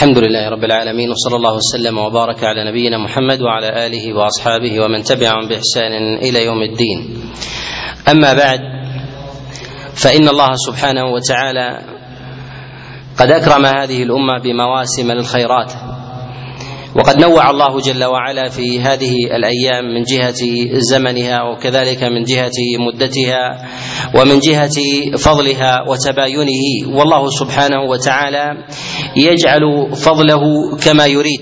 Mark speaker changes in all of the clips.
Speaker 1: الحمد لله رب العالمين وصلى الله وسلم وبارك على نبينا محمد وعلى آله وأصحابه ومن تبعهم بإحسان إلى يوم الدين. أما بعد فإن الله سبحانه وتعالى قد أكرم هذه الأمة بمواسم الخيرات وقد نوع الله جل وعلا في هذه الأيام من جهة زمنها وكذلك من جهة مدتها ومن جهة فضلها وتباينه. والله سبحانه وتعالى يجعل فضله كما يريد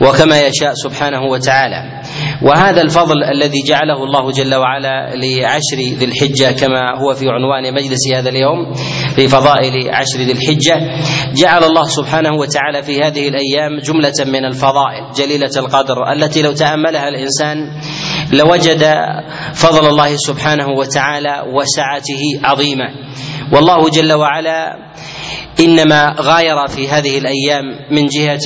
Speaker 1: وكما يشاء سبحانه وتعالى. وهذا الفضل الذي جعله الله جل وعلا لعشر ذي الحجة كما هو في عنوان مجلس هذا اليوم في فضائل عشر ذي الحجة. جعل الله سبحانه وتعالى في هذه الأيام جملة من الفضائل جليلة القدر التي لو تأملها الإنسان لوجد فضل الله سبحانه وتعالى وسعته عظيمة. والله جل وعلا إنما غاير في هذه الأيام من جهة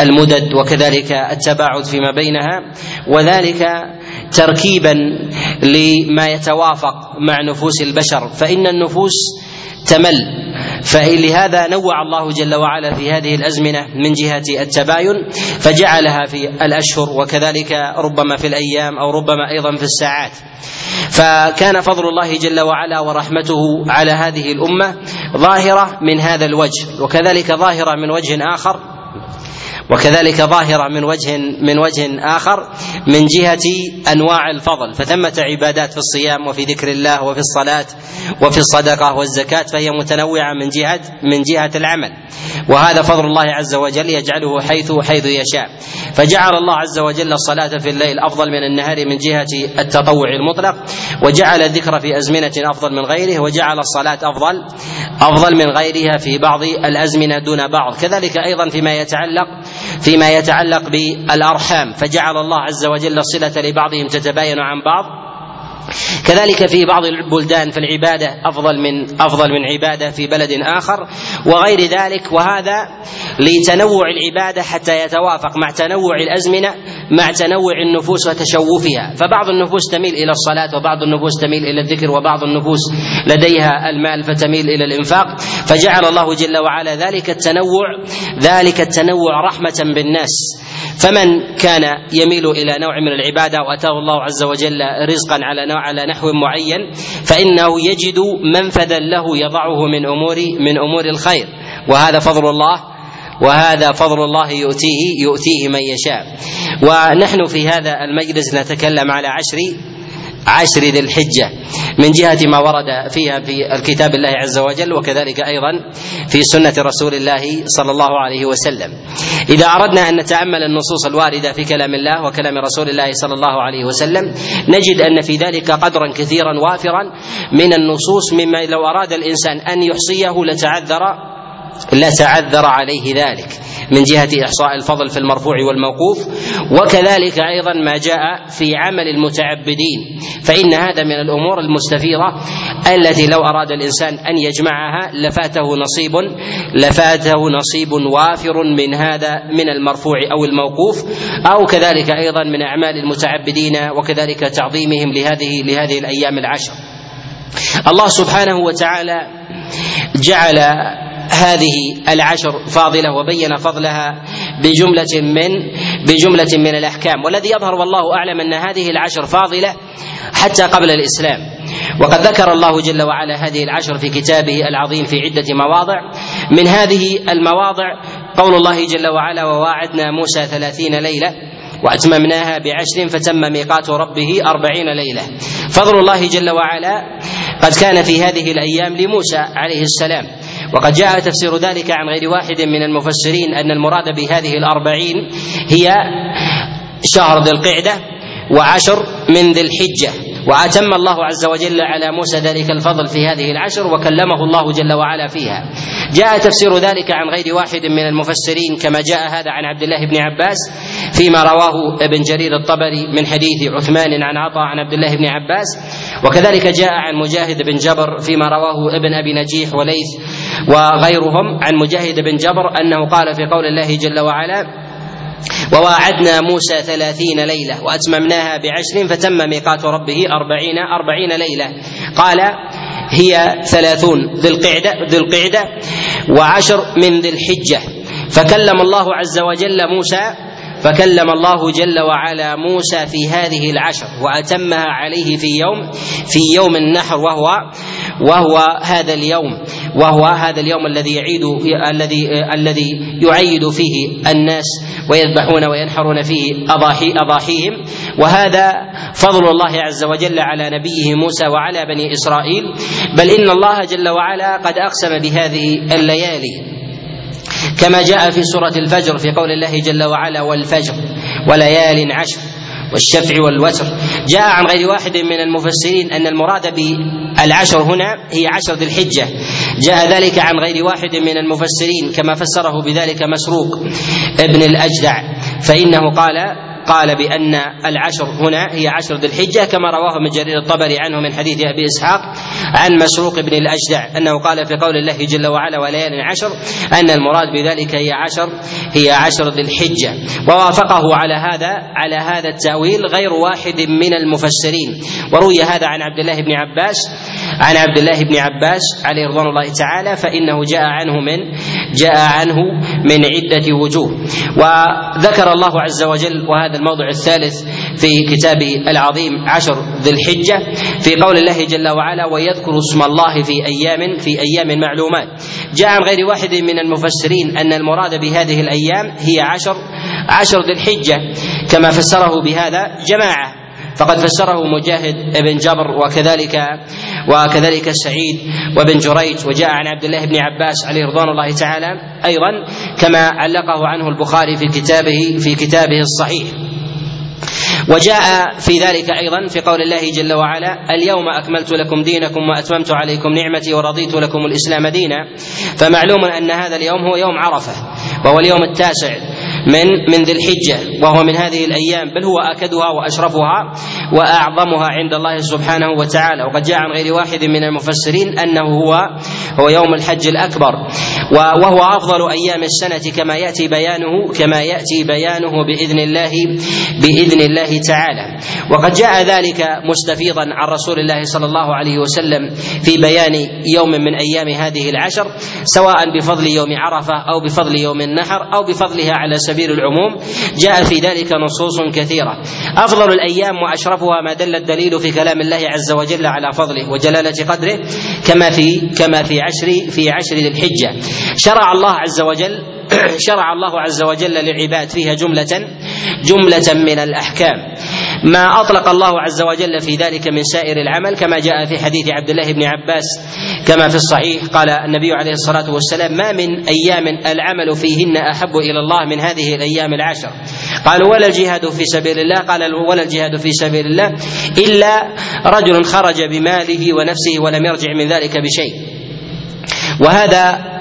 Speaker 1: المدد وكذلك التباعد فيما بينها وذلك تركيبا لما يتوافق مع نفوس البشر فإن النفوس تمل. فلهذا نوع الله جل وعلا في هذه الأزمنة من جهة التباين فجعلها في الأشهر وكذلك ربما في الأيام أو ربما أيضا في الساعات. فكان فضل الله جل وعلا ورحمته على هذه الأمة ظاهرة من هذا الوجه وكذلك ظاهرة من وجه آخر وكذلك ظاهرة من وجه من وجه آخر من جهة أنواع الفضل فثمة عبادات في الصيام وفي ذكر الله وفي الصلاة وفي الصدقة والزكاة فهي متنوعة من جهة من جهة العمل. وهذا فضل الله عز وجل يجعله حيث حيث يشاء. فجعل الله عز وجل الصلاة في الليل أفضل من النهار من جهة التطوع المطلق وجعل الذكر في أزمنة أفضل من غيره وجعل الصلاة أفضل أفضل من غيرها في بعض الأزمنة دون بعض. كذلك أيضا فيما يتعلق فيما يتعلق بالأرحام. فجعل الله عز وجل الصله لبعضهم تتباين عن بعض. كذلك في بعض البلدان في العبادة أفضل من أفضل من عبادة في بلد آخر وغير ذلك وهذا لتنوع العبادة حتى يتوافق مع تنوع الأزمنة مع تنوع النفوس وتشوفها. فبعض النفوس تميل إلى الصلاة وبعض النفوس تميل إلى الذكر وبعض النفوس لديها المال فتميل إلى الإنفاق. فجعل الله جل وعلا ذلك التنوع ذلك التنوع رحمة بالناس. فمن كان يميل إلى نوع من العبادة وأتاه الله عز وجل رزقا على نوع على نحو معين فإنه يجد منفذا له يضعه من أمور من أمور الخير. وهذا فضل الله وهذا فضل الله يؤتيه يؤتيه من يشاء. ونحن في هذا المجلس نتكلم على عشر عشر ذي الحجة. من جهة ما ورد فيها في الكتاب الله عز وجل وكذلك أيضا في سنة رسول الله صلى الله عليه وسلم. إذا أردنا أن نتأمل النصوص الواردة في كلام الله وكلام رسول الله صلى الله عليه وسلم نجد أن في ذلك قدرا كثيرا وافرا من النصوص مما لو أراد الإنسان أن يحصيه لتعذر لتعذر عليه ذلك من جهة إحصاء الفضل في المرفوع والموقوف. وكذلك أيضا ما جاء في عمل المتعبدين. فإن هذا من الأمور المستفيضة التي لو أراد الإنسان أن يجمعها لفاته نصيب لفاته نصيب وافر من هذا من المرفوع أو الموقوف. أو كذلك أيضا من أعمال المتعبدين وكذلك تعظيمهم لهذه لهذه الأيام العشر. الله سبحانه وتعالى جعل هذه العشر فاضلة وبين فضلها بجملة من بجملة من الأحكام. والذي يظهر والله أعلم أن هذه العشر فاضلة حتى قبل الإسلام. وقد ذكر الله جل وعلا هذه العشر في كتابه العظيم في عدة مواضع. من هذه المواضع قول الله جل وعلا وواعدنا موسى ثلاثين ليلة وأتممناها بعشر فتم ميقات ربه أربعين ليلة. فضل الله جل وعلا قد كان في هذه الأيام لموسى عليه السلام. وقد جاء تفسير ذلك عن غير واحد من المفسرين أن المراد بهذه الأربعين هي شهر ذي القعدة وعشر من ذي الحجة. وأتم الله عز وجل على موسى ذلك الفضل في هذه العشر وكلمه الله جل وعلا فيها. جاء تفسير ذلك عن غير واحد من المفسرين كما جاء هذا عن عبد الله بن عباس فيما رواه ابن جرير الطبري من حديث عثمان عن عطاء عن عبد الله بن عباس. وكذلك جاء عن مجاهد بن جبر فيما رواه ابن أبي نجيح وليث وغيرهم عن مجاهد بن جبر أنه قال في قول الله جل وعلا وواعدنا موسى ثلاثين ليلة وأتممناها بعشر فتم ميقات ربه أربعين أربعين ليلة. قال هي ثلاثون ذي القعدة ذي القعدة وعشر من ذي الحجة. فكلم الله عز وجل موسى فكلم الله جل وعلا موسى في هذه العشر وأتمها عليه في يوم في يوم النحر وهو وهو هذا اليوم وهو هذا اليوم الذي يعيد الذي الذي يعيد فيه الناس ويذبحون وينحرون فيه أضاحي أضاحيهم. وهذا فضل الله عز وجل على نبيه موسى وعلى بني إسرائيل. بل إن الله جل وعلا قد أقسم بهذه الليالي. كما جاء في سورة الفجر في قول الله جل وعلا والفجر وليال عشر والشفع والوتر. جاء عن غير واحد من المفسرين أن المراد بالعشر هنا هي عشر ذي الحجة. جاء ذلك عن غير واحد من المفسرين كما فسره بذلك مسروق ابن الأجدع. فإنه قال قال بأن العشر هنا هي عشر ذي الحجة كما رواه ابن جرير الطبري عنه من حديث أبي إسحاق عن مسروق بن الأجدع أنه قال في قول الله جل وعلا وليال عشر أن المراد بذلك هي عشر هي عشر ذي الحجة. ووافقه على هذا على هذا التأويل غير واحد من المفسرين. وروي هذا عن عبد الله بن عباس عن عبد الله بن عباس عليه رضوان الله تعالى فإنه جاء عنه من جاء عنه من عدة وجوه. وذكر الله عز وجل وهذا الموضع الثالث في كتابه العظيم عشر ذي الحجة في قول الله جل وعلا ويذكر اسم الله في أيام في أيام معلومات جاء عن غير واحد من المفسرين أن المراد بهذه الأيام هي عشر عشر ذي الحجة كما فسره بهذا جماعة. فقد فسره مجاهد بن جبر وكذلك وكذلك سعيد وابن جريج وجاء عن عبد الله بن عباس عليه رضوان الله تعالى أيضا كما علقه عنه البخاري في كتابه في كتابه الصحيح. وجاء في ذلك أيضا في قول الله جل وعلا اليوم أكملت لكم دينكم وأتممت عليكم نعمتي ورضيت لكم الإسلام دينا. فمعلوم أن هذا اليوم هو يوم عرفة وهو اليوم التاسع. من من ذي الحجة وهو من هذه الأيام بل هو أكدها وأشرفها وأعظمها عند الله سبحانه وتعالى. وقد جاء عن غير واحد من المفسرين أنه هو هو يوم الحج الأكبر وهو أفضل أيام السنة كما يأتي بيانه كما يأتي بيانه بإذن الله بإذن الله تعالى. وقد جاء ذلك مستفيضا عن رسول الله صلى الله عليه وسلم في بيان يوم من أيام هذه العشر سواء بفضل يوم عرفة أو بفضل يوم النحر أو بفضلها على سبيل العموم جاء في ذلك نصوص كثيرة. أفضل الأيام وأشرفها ما دل الدليل في كلام الله عز وجل على فضله وجلالة قدره كما في كما في عشر في عشر ذي الحجة. شرع الله عز وجل شرع الله عز وجل للعباد فيها جملة جملة من الأحكام. ما أطلق الله عز وجل في ذلك من سائر العمل كما جاء في حديث عبد الله بن عباس كما في الصحيح قال النبي عليه الصلاة والسلام ما من أيام العمل فيهن أحب إلى الله من هذه الأيام العشر. قالوا ولا الجهاد في سبيل الله. قال ولا الجهاد في سبيل الله إلا رجل خرج بماله ونفسه ولم يرجع من ذلك بشيء. وهذا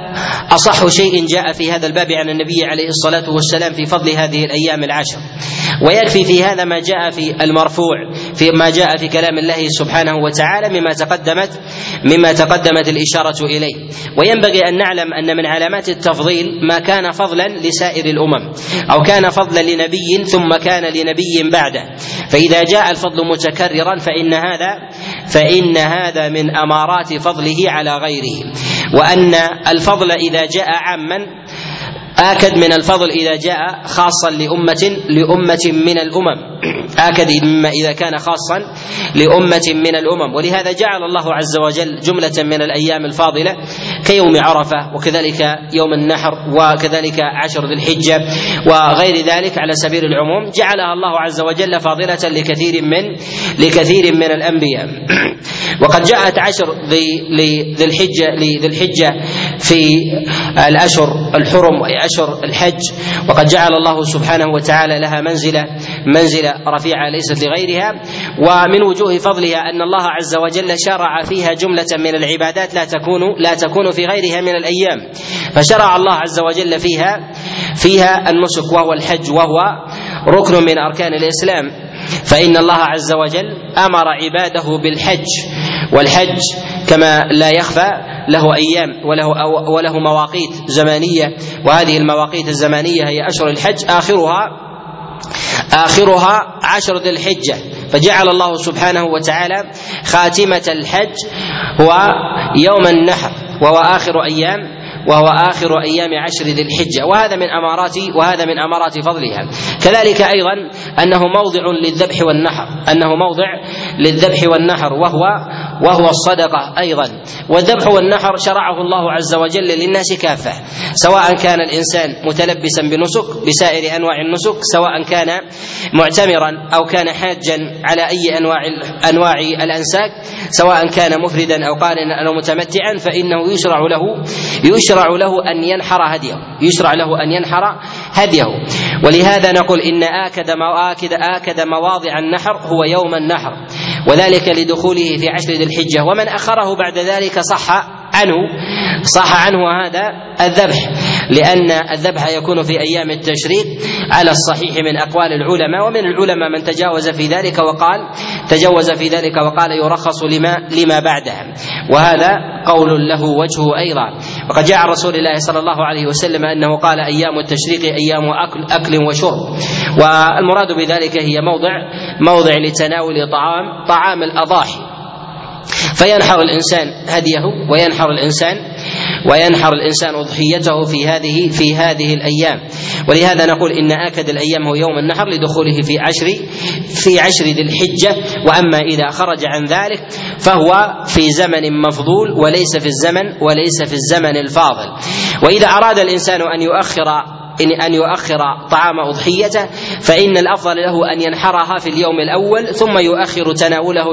Speaker 1: أصح شيء جاء في هذا الباب عن النبي عليه الصلاة والسلام في فضل هذه الأيام العشر. ويكفي في هذا ما جاء في المرفوع في ما جاء في كلام الله سبحانه وتعالى مما تقدمت مما تقدمت الإشارة إليه. وينبغي أن نعلم أن من علامات التفضيل ما كان فضلا لسائر الأمم أو كان فضلا لنبي ثم كان لنبي بعده. فإذا جاء الفضل متكررا فإن هذا فإن هذا من أمارات فضله على غيره. وأن الفضل إذا جاء عاما آكد من الفضل إذا جاء خاصا لأمة لأمة من الأمم. آكد مما إذا كان خاصا لأمة من الأمم. ولهذا جعل الله عز وجل جملة من الأيام الفاضلة كيوم عرفة وكذلك يوم النحر وكذلك عشر ذي الحجة وغير ذلك على سبيل العموم. جعلها الله عز وجل فاضلة لكثير من لكثير من الأنبياء. وقد جاءت عشر ذي الحجة لذي الحجة في الأشهر الحرم أشهر الحج وقد جعل الله سبحانه وتعالى لها منزلة منزلة رفيعة ليست لغيرها ومن وجوه فضلها أن الله عز وجل شرع فيها جملة من العبادات لا تكون لا تكون في غيرها من الأيام. فشرع الله عز وجل فيها فيها النسك وهو الحج وهو ركن من أركان الإسلام. فإن الله عز وجل أمر عباده بالحج والحج كما لا يخفى له أيام وله وله مواقيت زمانيه وهذه المواقيت الزمانية هي أشهر الحج آخرها آخرها عشر ذي الحجة. فجعل الله سبحانه وتعالى خاتمة الحج هو يوم النحر وهو آخر أيام وهو آخر أيام عشر ذي الحجة. وهذا من أمارات وهذا من أمارات فضلها. كذلك أيضا أنه موضع للذبح والنحر أنه موضع للذبح والنحر وهو وهو الصدقة أيضا. والذبح والنحر شرعه الله عز وجل للناس كافة. سواء كان الإنسان متلبسا بنسك بسائر أنواع النسك سواء كان معتمرا أو كان حاجا على أي أنواع أنواع الأنساك سواء كان مفردا أو قارنا أو متمتعا فإنه يشرع له يشرع له أن ينحر هديه. يشرع له أن ينحر هديه. ولهذا نقول إن آكد آكد آكد مواضع النحر هو يوم النحر. وذلك لدخوله في عشر ذي الحجة. ومن أخره بعد ذلك صح عنه صح عنه هذا الذبح لأن الذبح يكون في أيام التشريق على الصحيح من أقوال العلماء. ومن العلماء من تجاوز في ذلك وقال تجوز في ذلك وقال يرخص لما لما بعدها. وهذا قول له وجهه أيضا. وقد جاء عن رسول الله صلى الله عليه وسلم أنه قال أيام التشريق أيام أكل, أكل وشرب. والمراد بذلك هي موضع موضع لتناول طعام طعام الأضاحي. فينحر الإنسان هديه وينحر الإنسان وينحر الإنسان اضحيته في هذه في هذه الأيام. ولهذا نقول إن آكد الأيام هو يوم النحر لدخوله في عشر في عشر ذي الحجة. وأما إذا خرج عن ذلك فهو في زمن مفضول وليس في الزمن وليس في الزمن الفاضل. وإذا أراد الإنسان أن يؤخر أن يؤخر طعام أضحيته فإن الأفضل له أن ينحرها في اليوم الأول ثم يؤخر تناوله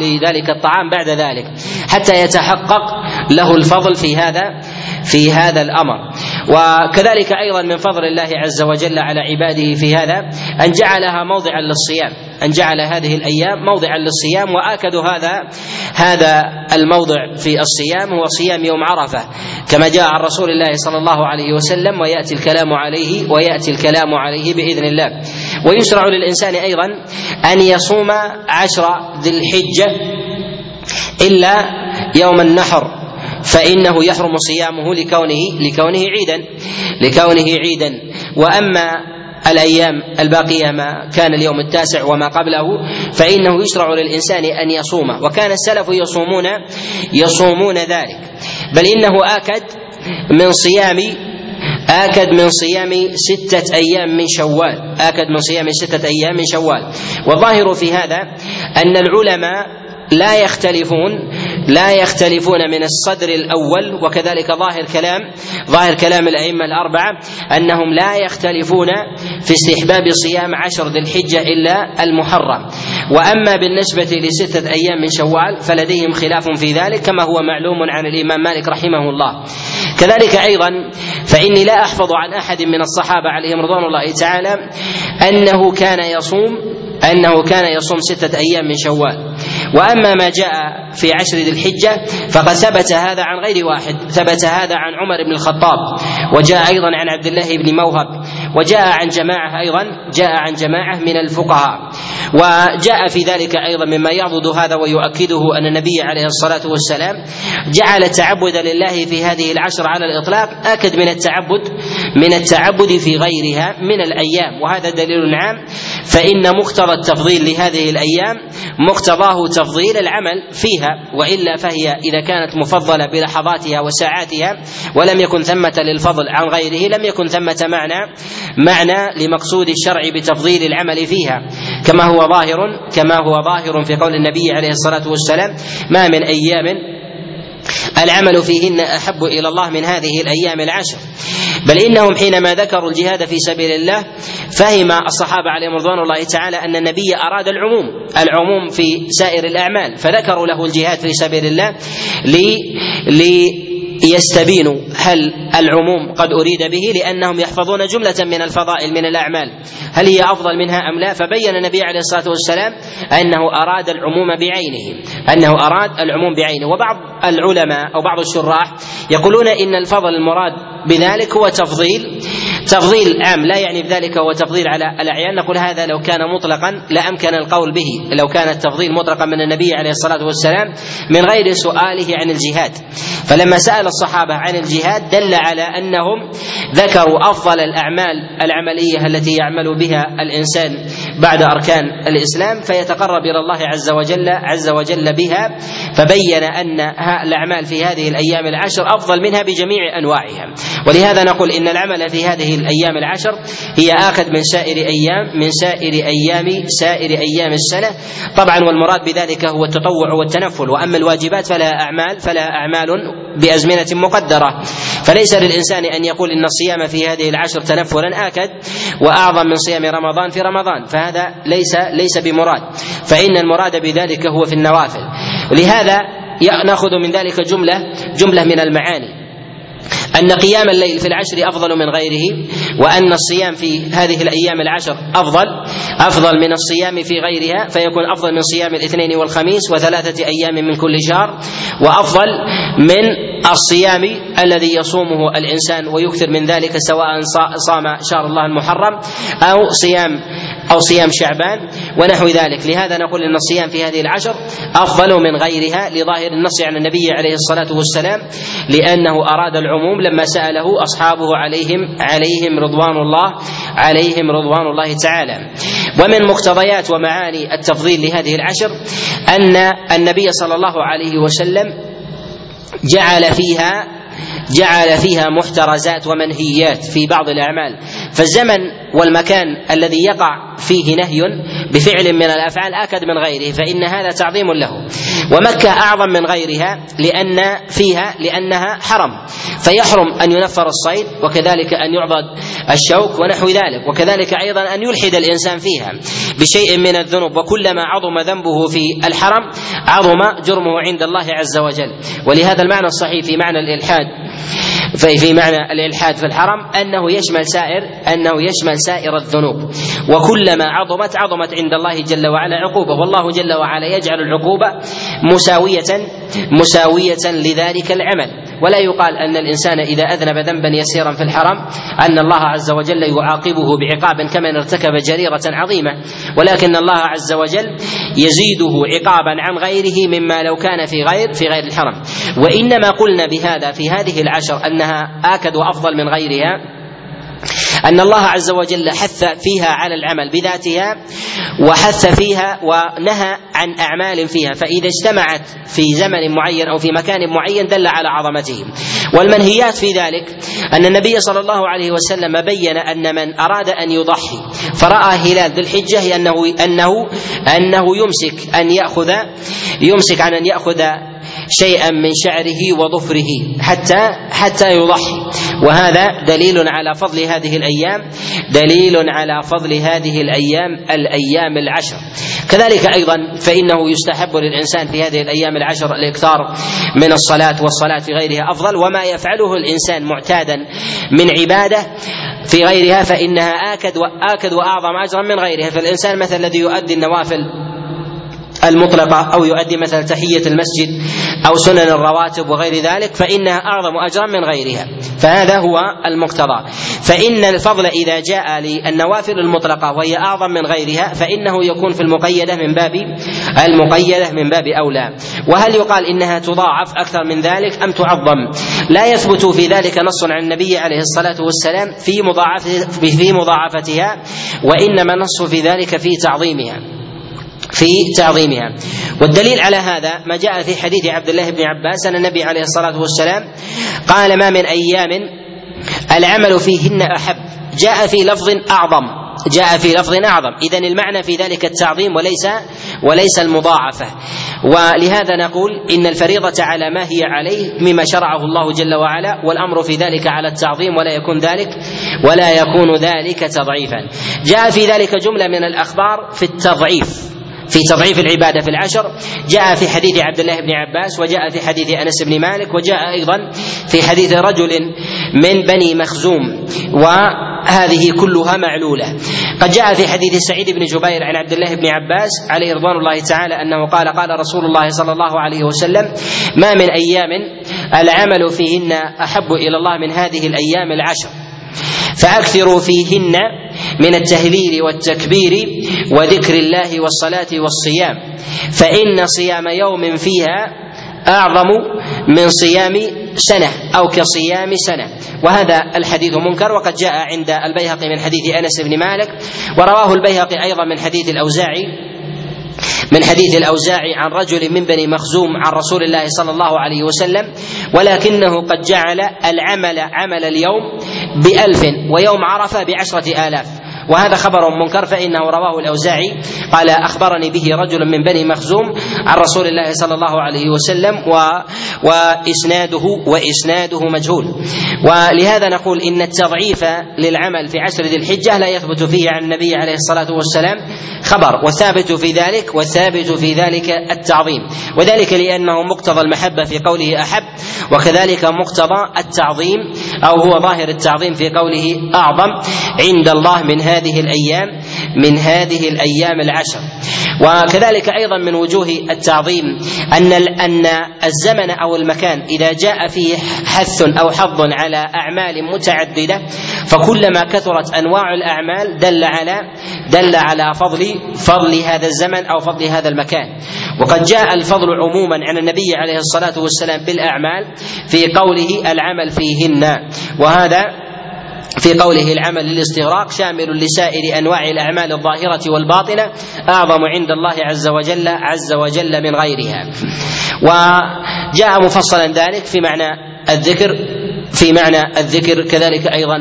Speaker 1: لذلك الطعام بعد ذلك. حتى يتحقق له الفضل في هذا في هذا الأمر. وكذلك أيضا من فضل الله عز وجل على عباده في هذا أن جعلها موضعا للصيام أن جعل هذه الأيام موضعا للصيام وآكد هذا هذا الموضع في الصيام هو صيام يوم عرفة كما جاء عن رسول الله صلى الله عليه وسلم ويأتي الكلام عليه ويأتي الكلام عليه بإذن الله. ويشرع للإنسان أيضا أن يصوم عشر ذي الحجة إلا يوم النحر. فإنه يحرم صيامه لكونه لكونه عيدا. لكونه عيدا. وأما الأيام الباقية ما كان اليوم التاسع وما قبله فإنه يشرع للإنسان أن يصوم. وكان السلف يصومون يصومون ذلك. بل إنه آكد من صيام آكد من صيام ستة أيام من شوال. آكد من صيام ستة أيام من شوال. والظاهر في هذا أن العلماء لا يختلفون لا يختلفون من الصدر الأول وكذلك ظاهر كلام ظاهر كلام الأئمة الأربعة أنهم لا يختلفون في استحباب صيام عشر ذي الحجة إلا المحرم. وأما بالنسبة لستة أيام من شوال فلديهم خلاف في ذلك كما هو معلوم عن الإمام مالك رحمه الله. كذلك أيضا فإني لا أحفظ عن أحد من الصحابة عليهم رضوان الله تعالى أنه كان يصوم أنه كان يصوم ستة أيام من شوال. وأما ما جاء في عشر ذي الحجة فقد ثبت هذا عن غير واحد ثبت هذا عن عمر بن الخطاب. وجاء أيضا عن عبد الله بن موهب وجاء عن جماعة أيضا جاء عن جماعة من الفقهاء. وجاء في ذلك أيضا مما يعضد هذا ويؤكده أن النبي عليه الصلاة والسلام جعل التعبد لله في هذه العشر على الإطلاق أكد من التعبد من التعبد في غيرها من الأيام. وهذا دليل عام فإن مقتضى التفضيل لهذه الأيام مقتضاه تفضيل العمل فيها وإلا فهي إذا كانت مفضلة بلحظاتها وساعاتها ولم يكن ثمة للفضل عن غيره لم يكن ثمة معنى. معنى لمقصود الشرع بتفضيل العمل فيها. كما هو ظاهر كما هو ظاهر في قول النبي عليه الصلاة والسلام ما من أيام العمل فيهن أحب إلى الله من هذه الأيام العشر. بل إنهم حينما ذكروا الجهاد في سبيل الله فهم الصحابة عليهم رضوان الله تعالى أن النبي أراد العموم العموم في سائر الأعمال فذكروا له الجهاد في سبيل الله لي يستبينوا هل العموم قد أريد به لأنهم يحفظون جملة من الفضائل من الأعمال. هل هي أفضل منها أم لا؟ فبين النبي عليه الصلاة والسلام أنه أراد العموم بعينه أنه أراد العموم بعينه. وبعض العلماء أو بعض الشراح يقولون إن الفضل المراد بذلك هو تفضيل تفضيل عام لا يعني بذلك هو تفضيل على الأعيان. نقول هذا لو كان مطلقا لامكن القول به لو كان التفضيل مطلقا من النبي عليه الصلاة والسلام من غير سؤاله عن الجهاد. فلما سأل الصحابة عن الجهاد دل على أنهم ذكروا أفضل الأعمال العملية التي يعمل بها الإنسان بعد أركان الإسلام فيتقرب إلى الله عز وجل عز وجل بها. فبين أن الأعمال في هذه الأيام العشر أفضل منها بجميع أنواعها. ولهذا نقول إن العمل في هذه الأيام العشر هي اكد من سائر أيام من سائر أيام سائر أيام السنة. طبعا والمراد بذلك هو التطوع والتنفل. وأما الواجبات فلها أعمال فلها أعمال بأزمنة مقدرة. فليس للإنسان أن يقول إن الصيام في هذه العشر تنفلا آكد وأعظم من صيام رمضان في رمضان. فهذا ليس ليس بمراد. فإن المراد بذلك هو في النوافل. ولهذا نأخذ من ذلك جملة جملة من المعاني. أن قيام الليل في العشر أفضل من غيره وأن الصيام في هذه الأيام العشر أفضل أفضل من الصيام في غيرها فيكون أفضل من صيام الاثنين والخميس وثلاثة أيام من كل شهر وأفضل من الصيام الذي يصومه الإنسان ويكثر من ذلك سواء صام شهر الله المحرم أو صيام أو صيام شعبان ونحو ذلك. لهذا نقول أن الصيام في هذه العشر أفضل من غيرها لظاهر النص عن النبي عليه الصلاة والسلام لأنه أراد العموم لما سأله أصحابه عليهم عليهم رضوان الله عليهم رضوان الله تعالى. ومن مقتضيات ومعاني التفضيل لهذه العشر أن النبي صلى الله عليه وسلم جعل فيها جعل فيها محترزات ومنهيات في بعض الأعمال. فالزمن والمكان الذي يقع فيه نهي بفعل من الأفعال آكد من غيره فإن هذا تعظيم له. ومكة أعظم من غيرها لأن فيها لأنها حرم. فيحرم أن ينفر الصيد وكذلك أن يعضد الشوك ونحو ذلك وكذلك أيضا أن يلحد الإنسان فيها بشيء من الذنوب. وكلما عظم ذنبه في الحرم عظم جرمه عند الله عز وجل. ولهذا المعنى الصحيح في معنى الإلحاد في معنى الإلحاد في الحرم أنه يشمل سائر أنه يشمل سائر الذنوب. وكلما عظمت عظمت عند الله جل وعلا عقوبة. والله جل وعلا يجعل العقوبة مساوية مساوية لذلك العمل. ولا يقال أن الإنسان إذا أذنب ذنبا يسيرا في الحرم أن الله عز وجل يعاقبه بعقاب كمن ارتكب جريرة عظيمة. ولكن الله عز وجل يزيده عقابا عن غيره مما لو كان في غير في غير الحرم. وإنما قلنا بهذا في هذه العشر أنها آكد وأفضل من غيرها. أن الله عز وجل حث فيها على العمل بذاتها وحث فيها ونهى عن أعمال فيها فإذا اجتمعت في زمن معين أو في مكان معين دل على عظمته. والمنهيات في ذلك أن النبي صلى الله عليه وسلم بين أن من أراد أن يضحي فرأى هلال ذي الحجة أنه أنه أنه يمسك أن يأخذ يمسك عن أن يأخذ شيئا من شعره وظفره حتى حتى يضحي. وهذا دليل على فضل هذه الأيام دليل على فضل هذه الأيام الأيام العشر. كذلك أيضا فإنه يستحب للإنسان في هذه الأيام العشر الإكثار من الصلاة والصلاة في غيرها أفضل وما يفعله الإنسان معتادا من عبادة في غيرها فإنها آكد وآكد وأعظم اجرا من غيرها. فالإنسان مثلا الذي يؤدي النوافل المطلقة أو يؤدي مثلا تحية المسجد أو سنن الرواتب وغير ذلك فإنها أعظم أجرا من غيرها. فهذا هو المقتضى. فإن الفضل إذا جاء للنوافل المطلقة وهي أعظم من غيرها فإنه يكون في المقيدة من باب المقيدة من باب أولى. وهل يقال إنها تضاعف أكثر من ذلك أم تعظم؟ لا يثبت في ذلك نص عن النبي عليه الصلاة والسلام في مضاعفة في مضاعفتها وإنما النص في ذلك في تعظيمها. في تعظيمها. والدليل على هذا ما جاء في حديث عبد الله بن عباس أن النبي عليه الصلاة والسلام قال ما من أيام العمل فيهن أحب. جاء في لفظ أعظم. جاء في لفظ أعظم. اذا المعنى في ذلك التعظيم وليس وليس المضاعفة. ولهذا نقول إن الفريضة على ما هي عليه مما شرعه الله جل وعلا والأمر في ذلك على التعظيم ولا يكون ذلك ولا يكون ذلك تضعيفا. جاء في ذلك جملة من الأخبار في التضعيف. في تضعيف العبادة في العشر. جاء في حديث عبد الله بن عباس وجاء في حديث أنس بن مالك وجاء أيضا في حديث رجل من بني مخزوم وهذه كلها معلولة. قد جاء في حديث سعيد بن جبير عن عبد الله بن عباس عليه رضوان الله تعالى أنه قال قال رسول الله صلى الله عليه وسلم ما من أيام العمل فيهن أحب إلى الله من هذه الأيام العشر فأكثروا فيهن من التهليل والتكبير وذكر الله والصلاة والصيام. فإن صيام يوم فيها أعظم من صيام سنة أو كصيام سنة. وهذا الحديث منكر وقد جاء عند البيهقي من حديث أنس بن مالك ورواه البيهقي أيضا من حديث الأوزاعي من حديث الأوزاعي عن رجل من بني مخزوم عن رسول الله صلى الله عليه وسلم ولكنه قد جعل العمل عمل اليوم بألف ويوم عرفة بعشرة آلاف. وهذا خبر منكر فإنه رواه الأوزاعي. قال أخبرني به رجل من بني مخزوم عن رسول الله صلى الله عليه وسلم و وإسناده وإسناده مجهول. ولهذا نقول إن التضعيف للعمل في عشر ذي الحجة لا يثبت فيه عن النبي عليه الصلاة والسلام خبر. والثابت في ذلك والثابت في ذلك التعظيم. وذلك لأنه مقتضى المحبة في قوله أحب وكذلك مقتضى التعظيم أو هو ظاهر التعظيم في قوله أعظم. عند الله من هذه الأيام من هذه الأيام العشر. وكذلك أيضا من وجوه التعظيم أن أن الزمن أو المكان إذا جاء فيه حث أو حظ على أعمال متعددة فكلما كثرت أنواع الأعمال دل على دل على فضل فضل هذا الزمن أو فضل هذا المكان. وقد جاء الفضل عموما عن النبي عليه الصلاة والسلام بالأعمال في قوله العمل فيهن. وهذا في قوله العمل للاستغراق شامل لسائر أنواع الأعمال الظاهرة والباطنة أعظم عند الله عز وجل عز وجل من غيرها. وجاء مفصلا ذلك في معنى الذكر في معنى الذكر كذلك أيضا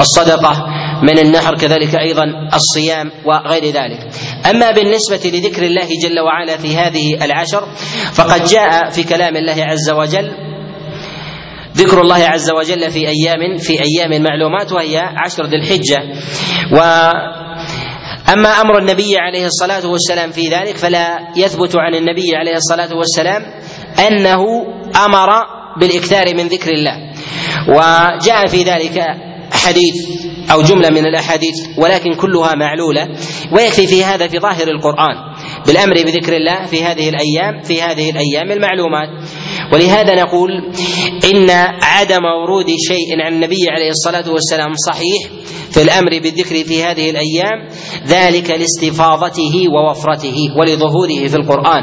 Speaker 1: الصدقة من النحر كذلك أيضا الصيام وغير ذلك. أما بالنسبة لذكر الله جل وعلا في هذه العشر فقد جاء في كلام الله عز وجل ذكر الله عز وجل في أيام في أيام معلومات وهي عشر ذي الحجة. و أما أمر النبي عليه الصلاة والسلام في ذلك فلا يثبت عن النبي عليه الصلاة والسلام أنه أمر بالإكثار من ذكر الله. وجاء في ذلك حديث أو جملة من الأحاديث ولكن كلها معلولة. ويكفي في هذا في ظاهر القرآن بالأمر بذكر الله في هذه الأيام في هذه الأيام المعلومات. ولهذا نقول إن عدم ورود شيء عن النبي عليه الصلاة والسلام صحيح في الأمر بالذكر في هذه الأيام ذلك لاستفاضته ووفرته ولظهوره في القرآن.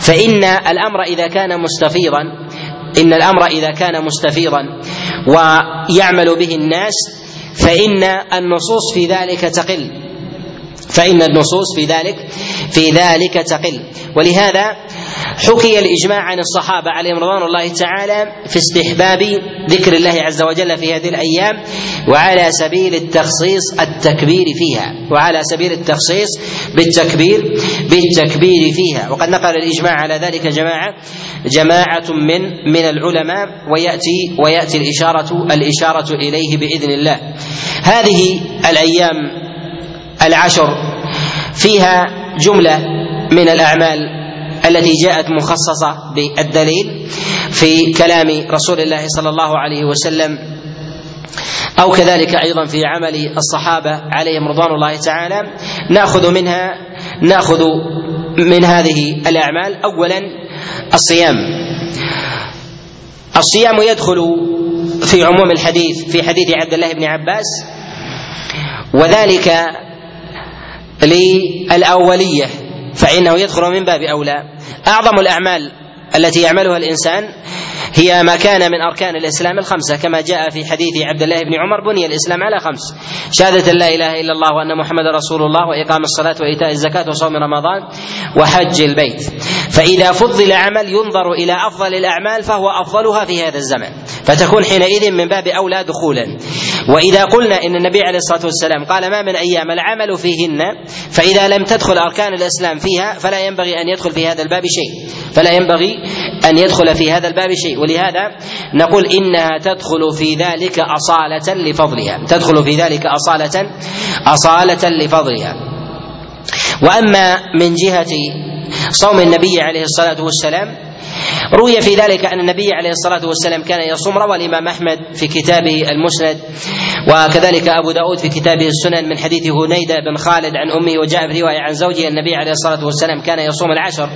Speaker 1: فإن الأمر إذا كان مستفيضا إن الأمر إذا كان مستفيضا ويعمل به الناس فإن النصوص في ذلك تقل. فإن النصوص في ذلك في ذلك تقل. ولهذا حكي الإجماع عن الصحابة عليهم رضوان الله تعالى في استحباب ذكر الله عز وجل في هذه الأيام وعلى سبيل التخصيص التكبير فيها وعلى سبيل التخصيص بالتكبير بالتكبير فيها. وقد نقل الإجماع على ذلك جماعة جماعة من من العلماء ويأتي ويأتي الإشارة الإشارة إليه بإذن الله. هذه الأيام العشر فيها جملة من الأعمال التي جاءت مخصصة بالدليل في كلام رسول الله صلى الله عليه وسلم أو كذلك أيضا في عمل الصحابة عليهم رضوان الله تعالى. نأخذ منها نأخذ من هذه الأعمال. أولا الصيام. الصيام يدخل في عموم الحديث في حديث عبد الله بن عباس وذلك للأولية. فإنه يدخل من باب أولى. أعظم الأعمال التي يعملها الإنسان هي ما كان من أركان الإسلام الخمسة كما جاء في حديث عبد الله بن عمر بني الإسلام على خمس. شهادة لا إله إلا الله وأن محمد رسول الله وإقام الصلاة وإيتاء الزكاة وصوم رمضان وحج البيت. فإذا فضل عمل ينظر إلى أفضل الأعمال فهو أفضلها في هذا الزمن. فتكون حينئذ من باب أولى دخولا. وإذا قلنا إن النبي عليه الصلاة والسلام قال ما من أيام العمل فيهن فإذا لم تدخل أركان الإسلام فيها فلا ينبغي أن يدخل في هذا الباب شيء. فلا ينبغي أن يدخل في هذا الباب شيء. ولهذا نقول إنها تدخل في ذلك أصالة لفضلها. تدخل في ذلك أصالة أصالة لفضلها. وأما من جهة صوم النبي عليه الصلاة والسلام روي في ذلك أن النبي عليه الصلاة والسلام كان يصوم روى الإمام أحمد في كتابه المسند وكذلك أبو داود في كتابه السنن من حديث هنيدة بن خالد عن امه وجاء في رواية عن زوجه النبي عليه الصلاة والسلام كان يصوم العشر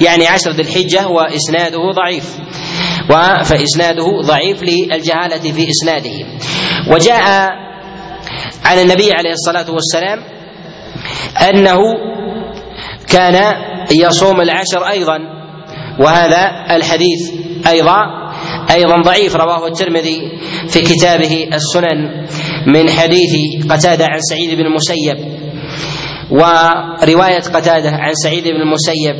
Speaker 1: يعني عشر ذي الحجة وإسناده ضعيف. فإسناده ضعيف للجهالة في إسناده. وجاء عن النبي عليه الصلاة والسلام أنه كان يصوم العشر أيضا. وهذا الحديث أيضا أيضا ضعيف رواه الترمذي في كتابه السنن من حديث قتادة عن سعيد بن المسيب ورواية قتادة عن سعيد بن المسيب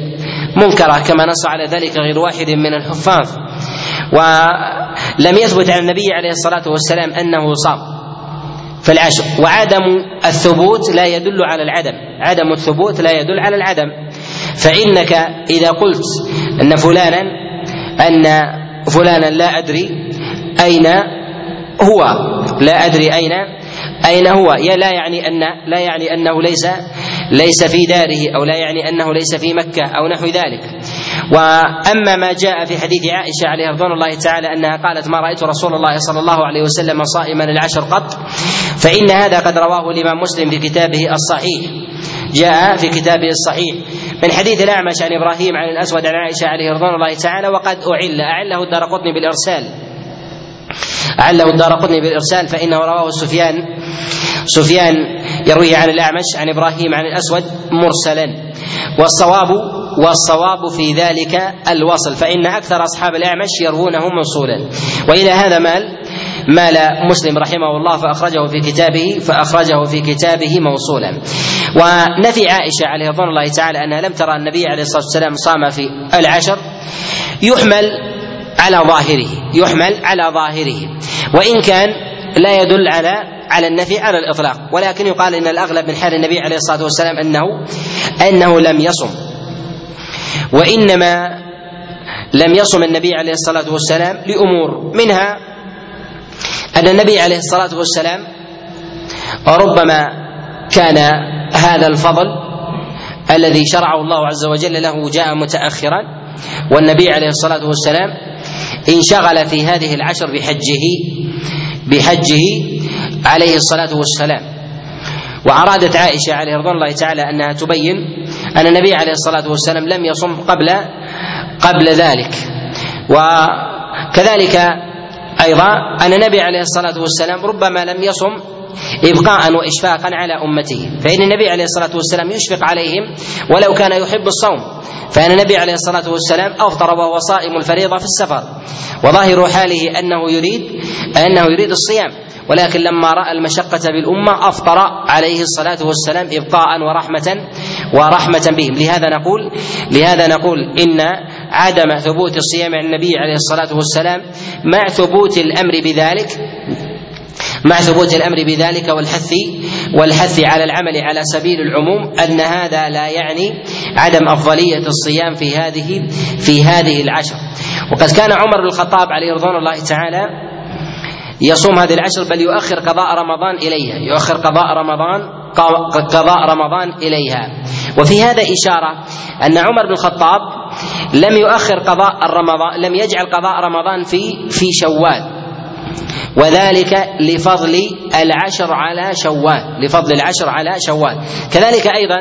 Speaker 1: منكرة كما نص على ذلك غير واحد من الحفاظ ولم يثبت عن النبي عليه الصلاة والسلام أنه صام في العشر وعدم الثبوت لا يدل على العدم عدم الثبوت لا يدل على العدم. فإنك إذا قلت أن فلانا أن فلانا لا أدري أين هو لا أدري أين أين هو. لا يعني أن لا يعني أنه ليس ليس في داره أو لا يعني أنه ليس في مكة أو نحو ذلك. وأما ما جاء في حديث عائشة عليه رضوان الله تعالى أنها قالت ما رأيت رسول الله صلى الله عليه وسلم صائما العشر قط؟ فإن هذا قد رواه الإمام مسلم في كتابه الصحيح. جاء في كتابه الصحيح. من حديث الاعمش عن إبراهيم عن الأسود عن عائشة عليه رضوان الله تعالى وقد أعل. أعله الدار قطني بالإرسال. أعله الدار قطني بالإرسال فإنه رواه سفيان. سفيان يرويه عن الأعمش عن إبراهيم عن الأسود مرسلا. والصواب والصواب في ذلك الوصل فإن أكثر أصحاب الأعمش يروونه موصولا. وإلى هذا مال مال مسلم رحمه الله فأخرجه في كتابه فأخرجه في كتابه موصولا. ونفي عائشة عليه رضوان الله تعالى أنها لم ترى النبي عليه الصلاة والسلام صام في العشر يحمل على ظاهره يحمل على ظاهره. وإن كان لا يدل على على النفي على الإطلاق. ولكن يقال إن الأغلب من حال النبي عليه الصلاة والسلام أنه أنه لم يصم. وإنما لم يصم النبي عليه الصلاة والسلام لأمور منها أن النبي عليه الصلاة والسلام ربما كان هذا الفضل الذي شرعه الله عز وجل له جاء متأخرا والنبي عليه الصلاة والسلام انشغل في هذه العشر بحجه بحجه عليه الصلاة والسلام. وأرادت عائشة عليه رضوان الله تعالى أنها تبين أن النبي عليه الصلاة والسلام لم يصم قبل قبل ذلك. وكذلك أيضا أن النبي عليه الصلاة والسلام ربما لم يصم إبقاء وإشفاقا على أمته فإن النبي عليه الصلاة والسلام يشفق عليهم ولو كان يحب الصوم فإن النبي عليه الصلاة والسلام أفطر وهو صائم الفريضة في السفر وظاهر حاله أنه يريد أنه يريد الصيام ولكن لما رأى المشقة بالأمة أفطر عليه الصلاة والسلام إبقاء ورحمة ورحمة بهم. لهذا نقول لهذا نقول إن عدم ثبوت الصيام عن النبي عليه الصلاة والسلام مع ثبوت الأمر بذلك مع ثبوت الأمر بذلك والحث والحث على العمل على سبيل العموم أن هذا لا يعني عدم أفضلية الصيام في هذه في هذه العشر. وقد كان عمر بن الخطاب عليه رضوان الله تعالى يصوم هذه العشر بل يؤخر قضاء رمضان إليها يؤخر قضاء رمضان قضاء رمضان إليها. وفي هذا إشارة أن عمر بن الخطاب لم يؤخر قضاء رمضان لم يجعل قضاء رمضان في في شوال. وذلك لفضل العشر على شوال لفضل العشر على شوال. كذلك أيضا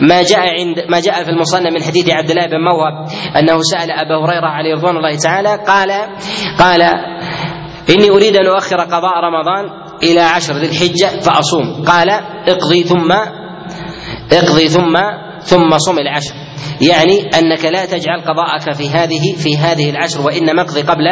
Speaker 1: ما جاء عند ما جاء في المصنف من حديث عبد الله بن موهب أنه سأل أبا هريرة عليه رضوان الله تعالى قال قال إني أريد أن أؤخر قضاء رمضان إلى عشر ذي الحجة فأصوم. قال اقضي ثم اقضي ثم ثم صم العشر. يعني أنك لا تجعل قضاءك في هذه في هذه العشر وإنما اقضي قبل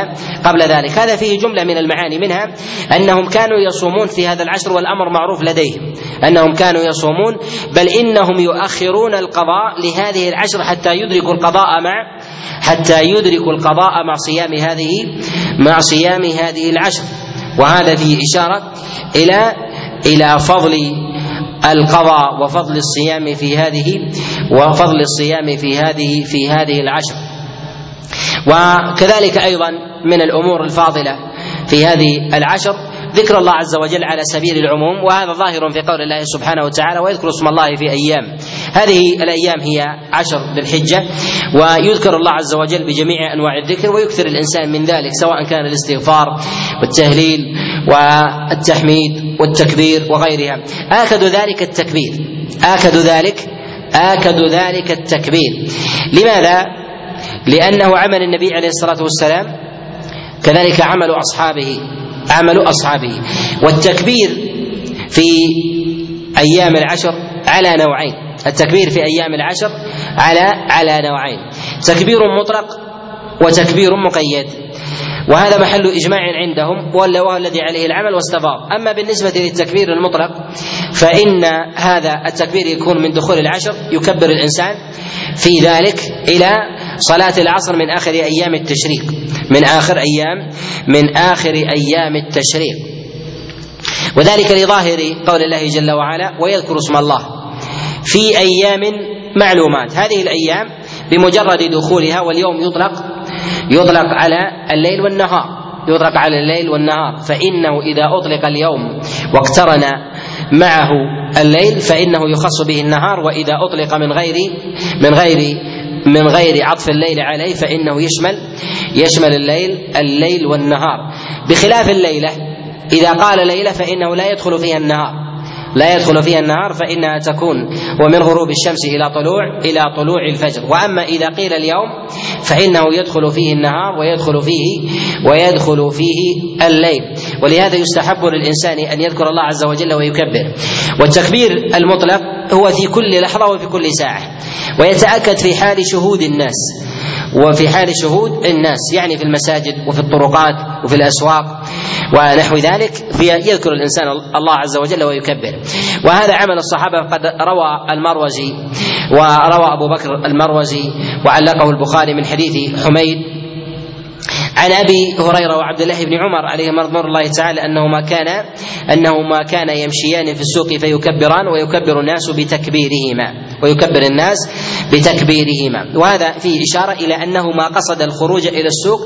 Speaker 1: قبل ذلك. هذا فيه جملة من المعاني منها أنهم كانوا يصومون في هذا العشر والأمر معروف لديهم. أنهم كانوا يصومون بل إنهم يؤخرون القضاء لهذه العشر حتى يدركوا القضاء مع حتى يدركوا القضاء مع صيام هذه مع صيام هذه العشر. وهذا فيه إشارة إلى إلى فضل القضاء وفضل الصيام في هذه وفضل الصيام في هذه في هذه العشر. وكذلك أيضا من الأمور الفاضلة في هذه العشر ذكر الله عز وجل على سبيل العموم وهذا ظاهر في قول الله سبحانه وتعالى ويذكر اسم الله في أيام. هذه الأيام هي عشر ذي الحجة ويذكر الله عز وجل بجميع أنواع الذكر ويكثر الإنسان من ذلك سواء كان الاستغفار والتهليل والتحميد والتكبير وغيرها. آكد ذلك التكبير آكد ذلك آكد ذلك التكبير. لماذا؟ لأنه عمل النبي عليه الصلاة والسلام كذلك عمل أصحابه. عمل أصحابه. والتكبير في أيام العشر على نوعين. التكبير في أيام العشر على على نوعين. تكبير مطلق وتكبير مقيد. وهذا محل إجماع عندهم وهو الذي عليه العمل واستفاض أما بالنسبة للتكبير المطلق فإن هذا التكبير يكون من دخول العشر يكبر الإنسان في ذلك إلى صلاة العصر من آخر أيام التشريق من آخر أيام من آخر أيام التشريق. وذلك لظاهر قول الله جل وعلا ويذكر اسم الله في أيام معلومات هذه الأيام بمجرد دخولها واليوم يطلق يطلق على الليل والنهار يطلق على الليل والنهار. فإنه إذا أطلق اليوم واقترن معه الليل فإنه يخص به النهار. وإذا أطلق من غير من غير من غير عطف الليل عليه فإنه يشمل يشمل الليل الليل والنهار. بخلاف الليلة إذا قال ليلة فإنه لا يدخل فيها النهار. لا يدخل فيها النهار فإنها تكون ومن غروب الشمس إلى طلوع إلى طلوع الفجر. وأما إذا قيل اليوم فإنه يدخل فيه النهار ويدخل فيه ويدخل فيه الليل. ولهذا يستحب للإنسان أن يذكر الله عز وجل ويكبر. والتكبير المطلق هو في كل لحظة وفي كل ساعة. ويتأكد في حال شهود الناس. وفي حال شهود الناس يعني في المساجد وفي الطرقات وفي الأسواق ونحو ذلك في يذكر الإنسان الله عز وجل ويكبر. وهذا عمل الصحابة قد روى المروزي وروى أبو بكر المروزي وعلقه البخاري من حديث حميد عن أبي هريرة وعبد الله بن عمر عليهم رضوان الله تعالى أنهما كان أنهما كان يمشيان في السوق فيكبران ويكبر الناس بتكبيرهما ويكبر الناس بتكبيرهما. وهذا فيه إشارة إلى انه ما قصد الخروج إلى السوق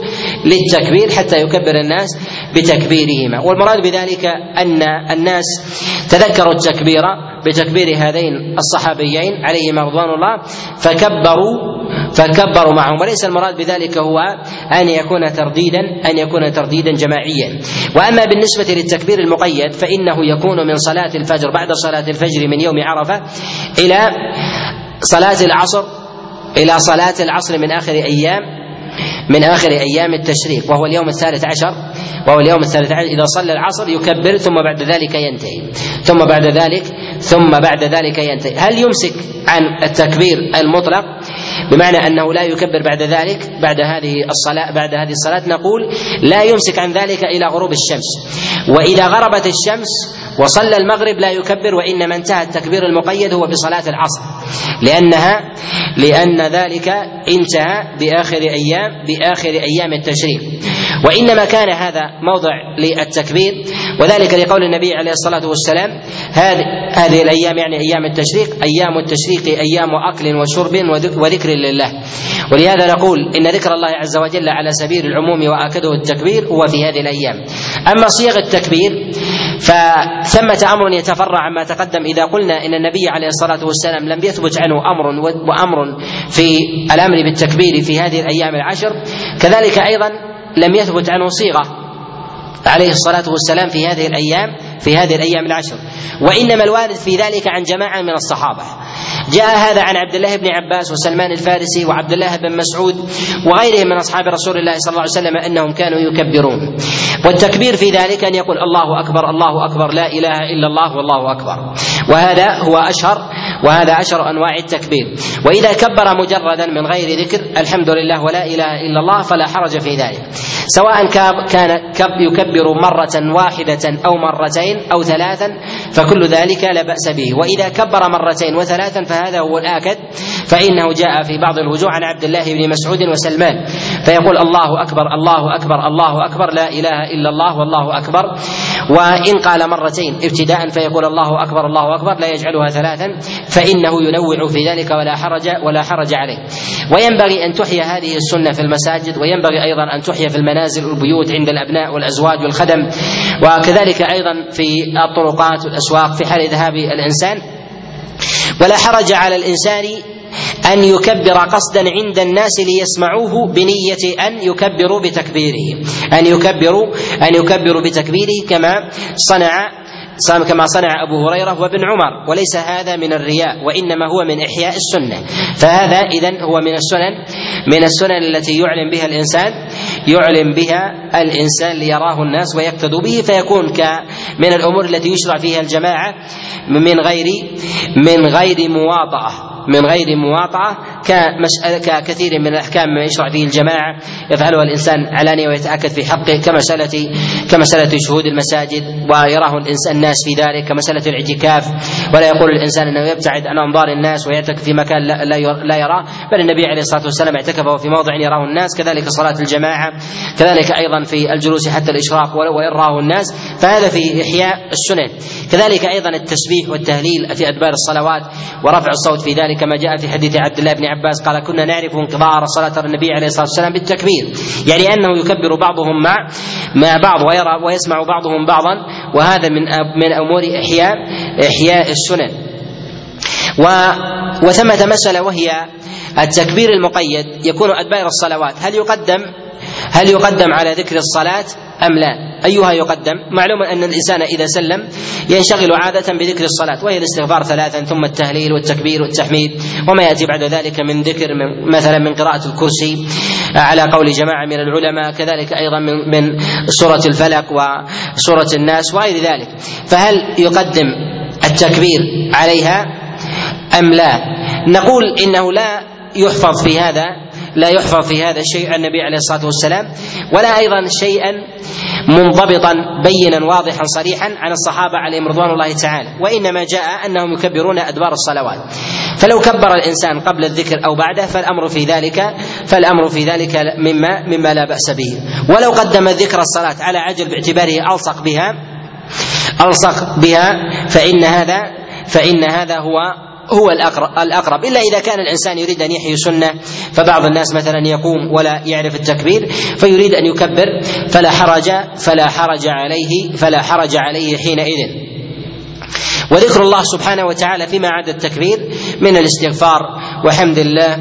Speaker 1: للتكبير حتى يكبر الناس بتكبيرهما. والمراد بذلك أن الناس تذكروا التكبير بتكبير هذين الصحابيين عليهما رضوان الله فكبروا فكبروا معهم. وليس المراد بذلك هو أن يكون ترديدا أن يكون ترديدا جماعيا. وأما بالنسبة للتكبير المقيد فإنه يكون من صلاة الفجر بعد صلاة الفجر من يوم عرفة إلى صلاة العصر إلى صلاة العصر من آخر أيام من آخر أيام التشريق وهو اليوم الثالث عشر وهو اليوم الثالث عشر. إذا صلى العصر يكبر ثم بعد ذلك ينتهي. ثم بعد ذلك ثم بعد ذلك ينتهي. هل يمسك عن التكبير المطلق؟ بمعنى أنه لا يكبر بعد ذلك بعد هذه الصلاة بعد هذه الصلاة نقول لا يمسك عن ذلك إلى غروب الشمس. وإذا غربت الشمس وصلى المغرب لا يكبر وإنما انتهى التكبير المقيد هو بصلاة العصر. لانها لأن ذلك انتهى بآخر أيام بآخر أيام التشريق. وإنما كان هذا موضع للتكبير وذلك لقول النبي عليه الصلاة والسلام هذه هذه الأيام يعني أيام التشريق أيام التشريق أيام أكل وشرب وذكر لله. ولهذا نقول إن ذكر الله عز وجل على سبيل العموم وأكده التكبير هو في هذه الأيام. أما صيغ التكبير فثمة أمر يتفرع عما تقدم إذا قلنا إن النبي عليه الصلاة والسلام لم يثبت عنه أمر وأمر في الأمر بالتكبير في هذه الأيام العشر. كذلك أيضا لم يثبت عنه صيغة عليه الصلاة والسلام في هذه الأيام في هذه الأيام العشر. وإنما الوارد في ذلك عن جماعة من الصحابة. جاء هذا عن عبد الله بن عباس وسلمان الفارسي وعبد الله بن مسعود وغيرهم من أصحاب رسول الله صلى الله عليه وسلم أنهم كانوا يكبرون. والتكبير في ذلك أن يقول الله أكبر الله أكبر لا إله إلا الله والله أكبر. وهذا هو أشهر وهذا اشهر أنواع التكبير. وإذا كبر مجردا من غير ذكر الحمد لله ولا إله إلا الله فلا حرج في ذلك. سواء كان يكبر مرة واحدة أو مرتين أو ثلاثا فكل ذلك لا بأس به. وإذا كبر مرتين وثلاثا فهذا هو الآكد فإنه جاء في بعض الوجوه عن عبد الله بن مسعود وسلمان. فيقول الله أكبر الله أكبر الله أكبر لا إله إلا الله والله أكبر. وإن قال مرتين ابتداء فيقول الله أكبر الله أكبر لا يجعلها ثلاثا. فإنه ينوع في ذلك ولا حرج ولا حرج عليه. وينبغي أن تحيا هذه السنة في المساجد وينبغي أيضا أن تحيا في المنازل والبيوت عند الأبناء والأزواج والخدم وكذلك أيضا في الطرقات والأسواق في حال ذهاب الإنسان. ولا حرج على الإنسان أن يكبر قصدا عند الناس ليسمعوه بنية أن يكبروا بتكبيره. أن يكبروا أن يكبروا بتكبيره كما صنع كما صنع أبو هريرة وابن عمر وليس هذا من الرياء وإنما هو من إحياء السنة. فهذا إذا هو من السنن من السنن التي يعلن بها الإنسان يعلن بها الإنسان ليراه الناس ويقتدوا به فيكون من الأمور التي يشرع فيها الجماعة من غير من غير مواطأة من غير مواطأة ككثير من الأحكام مما يشرع فيه الجماعة يفعلها الإنسان علانية ويتأكد في حقه كمسألة كمسألة شهود المساجد ويراه الإنسان الناس في ذلك كمسألة الاعتكاف. ولا يقول الإنسان أنه يبتعد عن أنظار الناس ويعتكف في مكان لا يراه بل النبي عليه الصلاة والسلام اعتكف في موضع يراه الناس كذلك صلاة الجماعة كذلك أيضا في الجلوس حتى الإشراق وإن راه الناس فهذا في إحياء السنن. كذلك أيضا التسبيح والتهليل في أدبار الصلوات ورفع الصوت في ذلك كما جاء في حديث عبد الله بن عباس قال كنا نعرف انقضاء صلاة النبي عليه الصلاة والسلام بالتكبير يعني أنه يكبر بعضهم مع مع بعض ويرى ويسمع بعضهم بعضا وهذا من من أمور إحياء إحياء السنن. و وثمة مسألة وهي التكبير المقيد يكون أدبار الصلوات هل يقدم هل يقدم على ذكر الصلاة أم لا؟ أيها يقدم؟ معلوم أن الإنسان إذا سلم ينشغل عادة بذكر الصلاة وهي الاستغفار ثلاثا ثم التهليل والتكبير والتحميد وما يأتي بعد ذلك من ذكر من مثلا من قراءة الكرسي على قول جماعة من العلماء كذلك أيضا من من سورة الفلق وسورة الناس وغير ذلك فهل يقدم التكبير عليها أم لا؟ نقول إنه لا يحفظ في هذا لا يحفظ في هذا شيء عن النبي عليه الصلاة والسلام ولا أيضا شيئا منضبطا بينا واضحا صريحا عن الصحابة عليهم رضوان الله تعالى. وإنما جاء أنهم يكبرون أدبار الصلوات. فلو كبر الإنسان قبل الذكر أو بعده فالأمر في ذلك فالأمر في ذلك مما مما لا بأس به. ولو قدم ذكر الصلاة على عجل باعتباره ألصق بها ألصق بها فإن هذا فإن هذا هو هو الأقرب, إلا إذا كان الإنسان يريد أن يحيي سنة فبعض الناس مثلا يقوم ولا يعرف التكبير فيريد أن يكبر فلا حرج فلا حرج عليه فلا حرج عليه حينئذ. وذكر الله سبحانه وتعالى فيما عدا التكبير من الاستغفار وحمد الله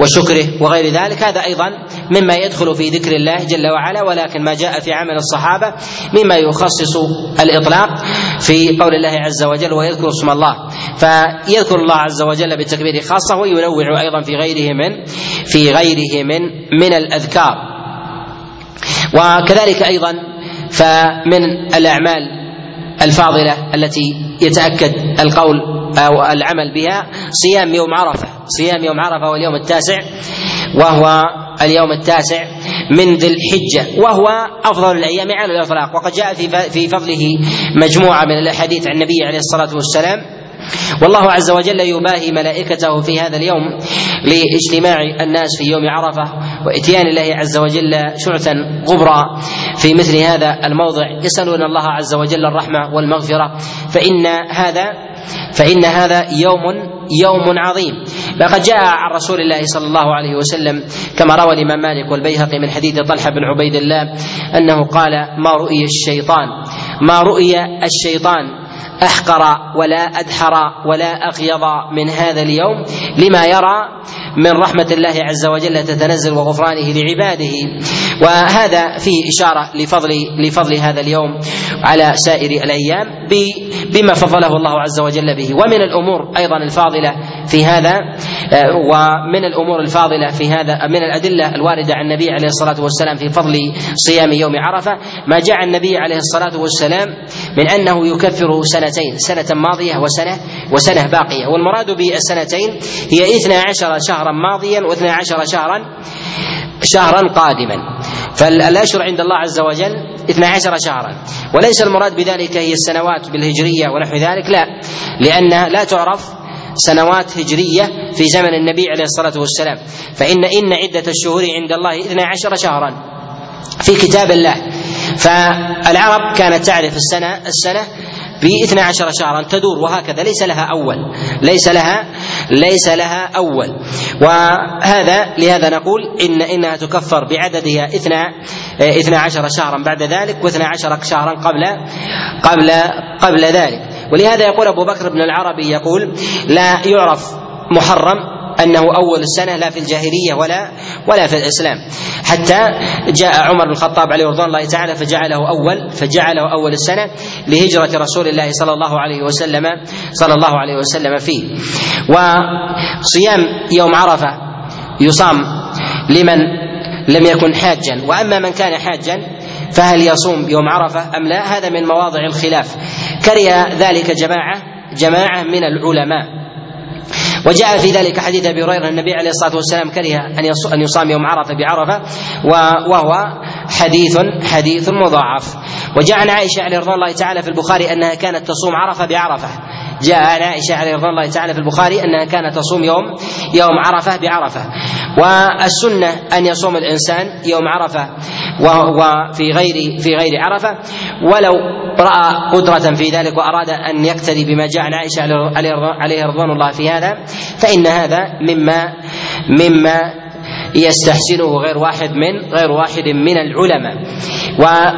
Speaker 1: وشكره وغير ذلك. هذا أيضا مما يدخل في ذكر الله جل وعلا ولكن ما جاء في عمل الصحابة مما يخصص الإطلاق في قول الله عز وجل ويذكر اسم الله. فيذكر الله عز وجل بالتكبير خاصة وينوع أيضا في غيره من في غيره من من الأذكار. وكذلك أيضا فمن الأعمال الفاضلة التي يتأكد القول أو العمل بها صيام يوم عرفة. صيام يوم عرفة واليوم التاسع وهو اليوم التاسع من ذي الحجة وهو أفضل الأيام على الاطلاق وقد جاء في في فضله مجموعة من الأحاديث عن النبي عليه الصلاة والسلام. والله عز وجل يباهي ملائكته في هذا اليوم لاجتماع الناس في يوم عرفة وإتيان الله عز وجل شعثا غبرا في مثل هذا الموضع. يسألون الله عز وجل الرحمة والمغفرة. فإن هذا فإن هذا يوم يوم عظيم. لقد جاء عن رسول الله صلى الله عليه وسلم كما روى الإمام مالك والبيهقي من حديث طلحة بن عبيد الله أنه قال ما رؤي الشيطان؟ ما رؤي الشيطان؟ أحقر ولا أدحر ولا اغيض من هذا اليوم لما يرى من رحمة الله عز وجل تتنزل وغفرانه لعباده. وهذا فيه إشارة لفضل لفضل هذا اليوم على سائر الأيام بما فضله الله عز وجل به. ومن الأمور أيضا الفاضلة في هذا ومن الأمور الفاضلة في هذا من الأدلة الواردة عن النبي عليه الصلاة والسلام في فضل صيام يوم عرفة ما جاء النبي عليه الصلاة والسلام من أنه يكفر سنتين سنة ماضية وسنة وسنة باقية. والمراد بالسنتين هي اثنا عشر شهرا ماضيا واثنا عشر شهرا شهرا قادما. فالأشهر عند الله عز وجل اثنا عشر شهرا. وليس المراد بذلك هي السنوات بالهجرية ونحو ذلك لا. لانها لا تعرف سنوات هجرية في زمن النبي عليه الصلاة والسلام. فإن إن عدة الشهور عند الله اثنا عشر شهرا. في كتاب الله فالعرب كانت تعرف السنة السنة باثنا عشر شهرا تدور وهكذا ليس لها أول ليس لها ليس لها أول. وهذا لهذا نقول إن إنها تكفر بعددها اثنا اثنا عشر شهرا بعد ذلك واثنا عشر شهرا قبل قبل قبل ذلك. ولهذا يقول أبو بكر بن العربي يقول لا يعرف محرم أنه أول السنة لا في الجاهلية ولا ولا في الإسلام. حتى جاء عمر بن الخطاب عليه رضوان الله تعالى فجعله اول فجعله أول السنة لهجرة رسول الله صلى الله عليه وسلم صلى الله عليه وسلم فيه. وصيام يوم عرفة يصام لمن لم يكن حاجا. وأما من كان حاجا فهل يصوم يوم عرفة أم لا؟ هذا من مواضع الخلاف. كره ذلك جماعة جماعة من العلماء. وجاء في ذلك حديث أبي هريرة النبي عليه الصلاة والسلام كره أن أن يصام يوم عرفة بعرفة وهو حديث حديث مضاعف. وجاء عن عائشة رضي الله تعالى في البخاري أنها كانت تصوم عرفة بعرفة. جاء عن عائشة عليه رضي الله تعالى في البخاري أنها كانت تصوم يوم يوم عرفة بعرفة. والسنة أن يصوم الإنسان يوم عرفة وفي غير في غير عرفة. ولو رأى قدرة في ذلك وأراد أن يقتدي بما جاء عن عائشة عليه رضوان الله في هذا فإن هذا مما مما يستحسنه غير واحد من غير واحد من العلماء.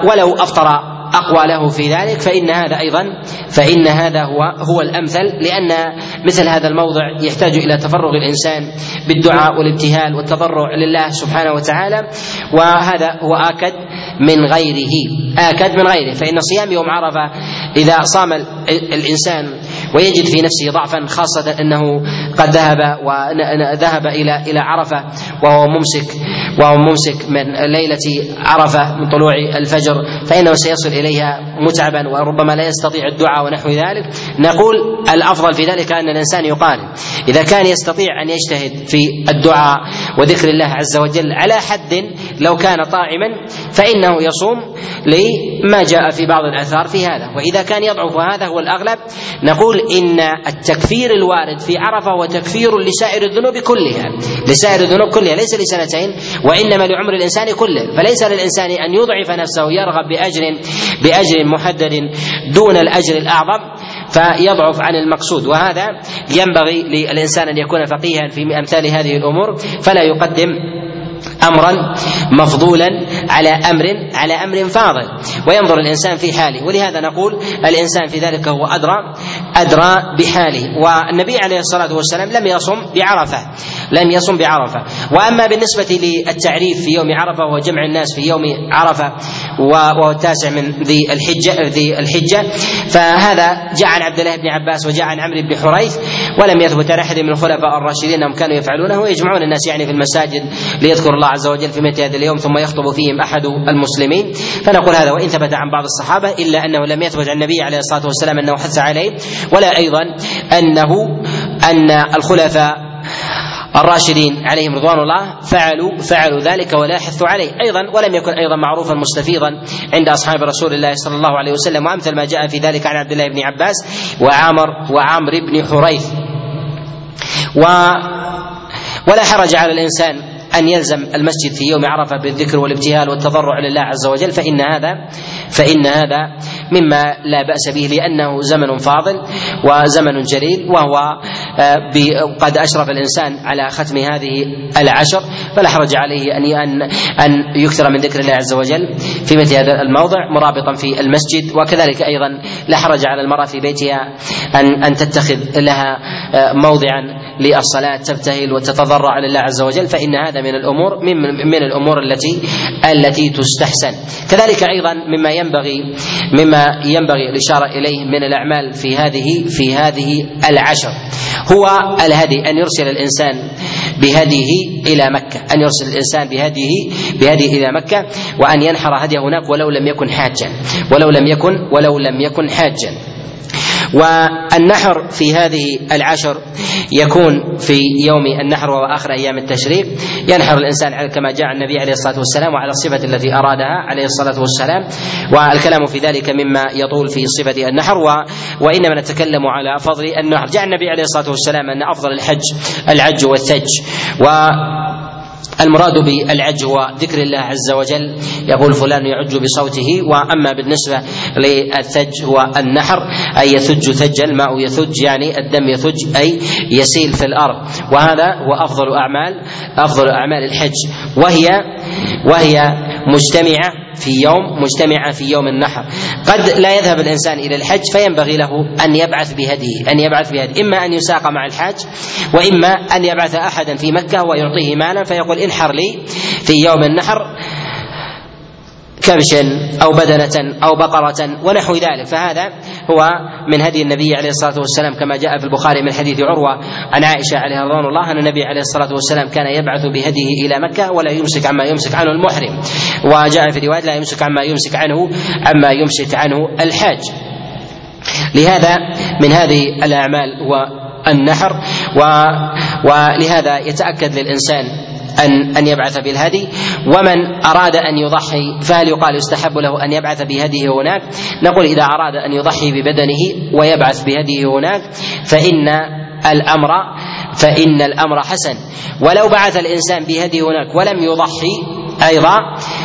Speaker 1: ولو أفطر أقوى له في ذلك فإن هذا أيضا فإن هذا هو هو الأمثل لأن مثل هذا الموضع يحتاج إلى تفرغ الإنسان بالدعاء والابتهال والتضرع لله سبحانه وتعالى وهذا هو آكد من غيره آكد من غيره فإن صيام يوم عرفة إذا صام الإنسان ويجد في نفسه ضعفا خاصة أنه قد ذهب وذهب إلى إلى عرفة وهو ممسك وهو ممسك من ليلة عرفة من طلوع الفجر فإنه سيصل إليها متعبا وربما لا يستطيع الدعاء ونحو ذلك. نقول الأفضل في ذلك أن الإنسان يقارن إذا كان يستطيع أن يجتهد في الدعاء وذكر الله عز وجل على حد لو كان طاعما فإنه يصوم لما جاء في بعض الآثار في هذا. وإذا كان يضعف وهذا هو الأغلب نقول إن التكفير الوارد في عرفة هو تكفير لسائر الذنوب كلها لسائر الذنوب كلها ليس لسنتين وإنما لعمر الإنسان كله فليس للإنسان أن يضعف نفسه يرغب بأجر بأجر محدد دون الأجر الأعظم فيضعف عن المقصود وهذا ينبغي للإنسان أن يكون فقيها في أمثال هذه الأمور فلا يقدم أمرا مفضولا على أمر على أمر فاضل وينظر الإنسان في حاله. ولهذا نقول الإنسان في ذلك هو أدرى أدرى بحاله. والنبي عليه الصلاة والسلام لم يصم بعرفة لم يصم بعرفة. وأما بالنسبة للتعريف في يوم عرفة وجمع الناس في يوم عرفة وهو التاسع من ذي الحجة ذي الحجة فهذا جاء عن عبد الله بن عباس وجاء عن عمرو بن حريث ولم يثبت عن أحد من الخلفاء الراشدين أنهم كانوا يفعلونه ويجمعون الناس يعني في المساجد ليذكر الله عز وجل في مثل هذا اليوم ثم يخطب فيهم أحد المسلمين. فنقول هذا وإن ثبت عن بعض الصحابة إلا أنه لم يثبت عن النبي عليه الصلاة والسلام أنه حث عليه ولا أيضا أنه أن الخلفاء الراشدين عليهم رضوان الله فعلوا فعلوا ذلك ولا حثوا عليه. أيضا ولم يكن أيضا معروفا مستفيضا عند أصحاب رسول الله صلى الله عليه وسلم. وأمثل ما جاء في ذلك عن عبد الله بن عباس وعامر وعمر بن حريث. و ولا حرج على الإنسان أن يلزم المسجد في يوم عرفة بالذكر والابتهال والتضرع لله عز وجل فإن هذا فإن هذا مما لا بأس به لأنه زمن فاضل وزمن جليل وهو آه، قد أشرف الإنسان على ختم هذه العشر فلا حرج عليه أن أن أن يكثر من ذكر الله عز وجل في مثل هذا الموضع مرابطا في المسجد وكذلك أيضا لا حرج على المرأة في بيتها أن أن تتخذ لها آه، موضعا للصلاة تبتهل وتتضرع لله عز وجل فإن هذا من الأمور من, من الأمور التي التي تستحسن. كذلك أيضا مما ينبغي مما ينبغي الإشارة إليه من الأعمال في هذه في هذه العشر. هو الهدي أن يرسل الإنسان بهديه إلى مكة. أن يرسل الإنسان بهديه بهديه إلى مكة وأن ينحر هديه هناك ولو لم يكن حاجا. ولو لم يكن ولو لم يكن حاجا. والنحر في هذه العشر يكون في يوم النحر وهو اخر أيام التشريق. ينحر الإنسان كما جاء النبي عليه الصلاة والسلام وعلى الصفة التي أرادها عليه الصلاة والسلام. والكلام في ذلك مما يطول في صفة النحر و وإنما نتكلم على فضل النحر. جاء النبي عليه الصلاة والسلام أن أفضل الحج العج والثج. و المراد بالعج هو ذكر الله عز وجل. يقول فلان يعج بصوته وأما بالنسبة للثج هو النحر أي يثج ثجا الماء يثج يعني الدم يثج أي يسيل في الأرض. وهذا هو أفضل أعمال أفضل أعمال الحج. وهي وهي مجتمعة في يوم مجتمعة في يوم النحر. قد لا يذهب الإنسان إلى الحج فينبغي له أن يبعث بهديه أن يبعث بهديه. إما أن يساق مع الحاج وإما أن يبعث أحدا في مكة ويعطيه مالا فيقول انحر لي في يوم النحر. كبشا أو بدنة أو بقرة ونحو ذلك. فهذا هو من هدي النبي عليه الصلاة والسلام كما جاء في البخاري من حديث عروة عن عائشة عليه رضوان الله أن النبي عليه الصلاة والسلام كان يبعث بهديه إلى مكة ولا يمسك عما يمسك عنه المحرم. وجاء في رواية لا يمسك عما يمسك عنه عما يمسك عنه الحاج. لهذا من هذه الأعمال النحر و ولهذا يتأكد للإنسان أن أن يبعث بالهدي ومن أراد أن يضحي فهل يقال يستحب له أن يبعث بهديه هناك. نقول إذا أراد أن يضحي ببدنه ويبعث بهديه هناك فإن الأمر فإن الأمر حسن. ولو بعث الإنسان بهديه هناك ولم يضحي أيضا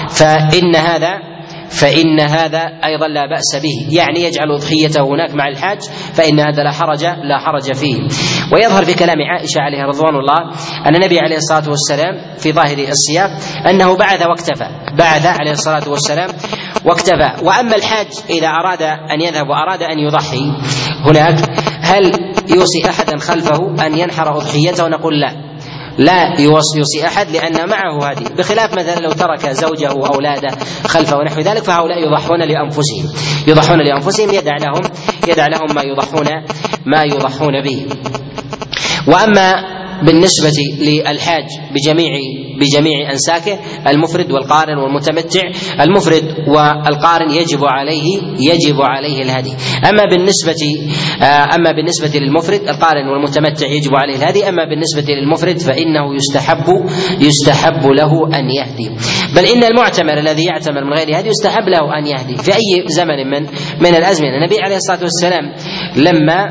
Speaker 1: فإن هذا فإن هذا أيضا لا بأس به. يعني يجعل أضحيته هناك مع الحاج فإن هذا لا حرج لا حرج فيه. ويظهر في كلام عائشة عليه رضوان الله أن النبي عليه الصلاة والسلام في ظاهر السياق أنه بعث واكتفى بعث عليه الصلاة والسلام واكتفى. وأما الحاج إذا أراد أن يذهب وأراد أن يضحي هناك هل يوصي أحدا خلفه أن ينحر أضحيته؟ نقول لا. لا يوصي أحد لأن معه هدي بخلاف مثلا لو ترك زوجه واولاده خلفه ونحو ذلك فهؤلاء يضحون لأنفسهم يضحون لأنفسهم يدع لهم يدع لهم ما يضحون ما يضحون به. وأما بالنسبة للحاج بجميع بجميع أنساكه المفرد والقارن والمتمتع المفرد والقارن يجب عليه يجب عليه الهدي. أما بالنسبة آه، أما بالنسبة للمفرد القارن والمتمتع يجب عليه الهدي. أما بالنسبة للمفرد فإنه يستحب يستحب له أن يهدي. بل إن المعتمر الذي يعتمر من غير هدي يستحب له أن يهدي. في أي زمن من من الأزمنة النبي عليه الصلاة والسلام لما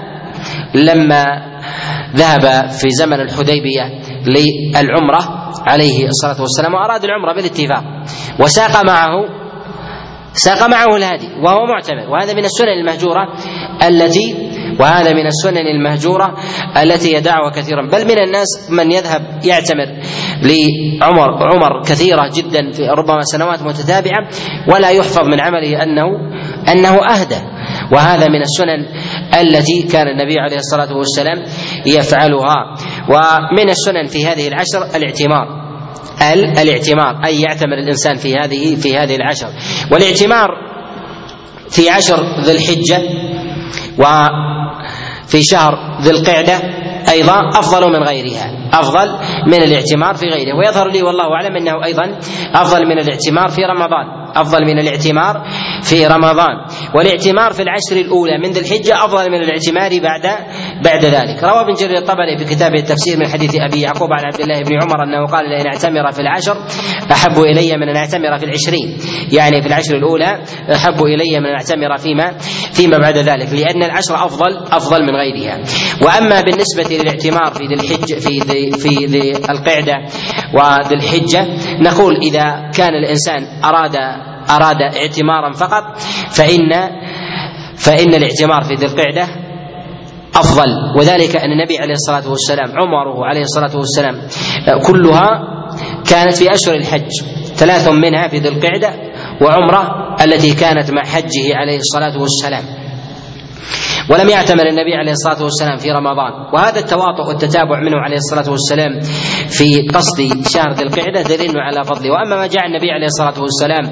Speaker 1: لما ذهب في زمن الحديبية للعمرة عليه الصلاة والسلام وأراد العمرة بالاتفاق. وساق معه ساق معه الهادي وهو معتمر. وهذا من السنن المهجورة التي وهذا من السنن المهجورة التي يدعها كثيرا. بل من الناس من يذهب يعتمر لعمر عمر كثيرة جدا في ربما سنوات متتابعة ولا يحفظ من عمله أنه أنه أهدى. وهذا من السنن التي كان النبي عليه الصلاة والسلام يفعلها. ومن السنن في هذه العشر الاعتمار. الاعتمار أي يعتمر الإنسان في هذه في هذه العشر. والاعتمار في عشر ذي الحجة وفي شهر ذي القعدة أيضا أفضل من غيرها أفضل من الاعتمار في غيره. ويظهر لي والله أعلم أنه أيضا أفضل من الاعتمار في رمضان أفضل من الاعتمار في رمضان. والاعتمار في العشر الأولى من ذي الحجة أفضل من الاعتمار بعد بعد ذلك. روى ابن جرير الطبري في كتابه التفسير من حديث أبي يعقوب عن عبد الله بن عمر أنه قال لأن اعتمر في العشر أحب إلي من أن اعتمر في العشرين. يعني في العشر الأولى أحب إلي من أن اعتمر فيما فيما بعد ذلك لأن العشر أفضل أفضل من غيرها. وأما بالنسبة للاعتمار في ذي الحجة في ذي في ذي القعدة وذي الحجة نقول إذا كان الإنسان أراد أراد اعتمارا فقط فإن فإن الاعتمار في ذي القعدة أفضل. وذلك أن النبي عليه الصلاة والسلام عمره عليه الصلاة والسلام كلها كانت في أشهر الحج ثلاث منها في ذي القعدة وعمرة التي كانت مع حجه عليه الصلاة والسلام. ولم يعتمر النبي عليه الصلاة والسلام في رمضان. وهذا التواطؤ والتتابع منه عليه الصلاة والسلام في قصد شهر ذي القعدة دليل على فضله. وأما ما جاء النبي عليه الصلاة والسلام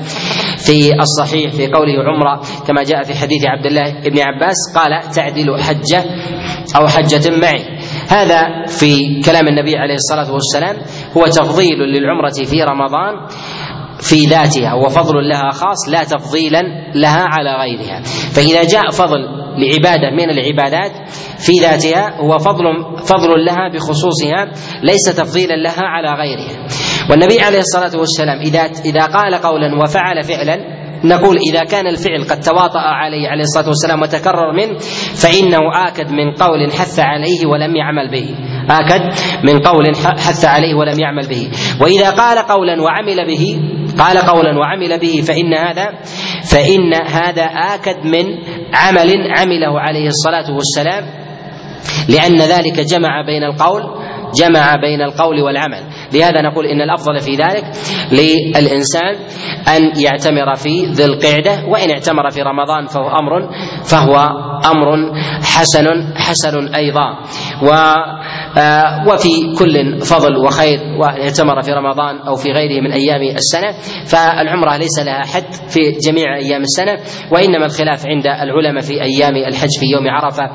Speaker 1: في الصحيح في قوله عمرة كما جاء في حديث عبد الله بن عباس قال تعدل حجه أو حجة معي. هذا في كلام النبي عليه الصلاة والسلام هو تفضيل للعمرة في رمضان في ذاتها وفضل لها خاص لا تفضيلا لها على غيرها. فإذا جاء فضل لعبادة من العبادات في ذاتها هو فضل فضل لها بخصوصها ليس تفضيلا لها على غيرها. والنبي عليه الصلاة والسلام إذا إذا قال قولا وفعل فعلا نقول إذا كان الفعل قد تواطأ عليه عليه الصلاة والسلام وتكرر منه فإنه آكد من قول حث عليه ولم يعمل به. آكد من قول حث عليه ولم يعمل به. وإذا قال قولا وعمل به قال قولا وعمل به فإن هذا فإن هذا آكد من عمل عمله عليه الصلاة والسلام لأن ذلك جمع بين القول جمع بين القول والعمل. لهذا نقول إن الأفضل في ذلك للإنسان أن يعتمر في ذي القعدة وإن اعتمر في رمضان فهو أمر فهو أمر حسن حسن أيضا. و آه، وفي كل فضل وخير واعتمر في رمضان أو في غيره من أيام السنة فالعمرة ليس لها حد في جميع أيام السنة وإنما الخلاف عند العلماء في أيام الحج في يوم عرفة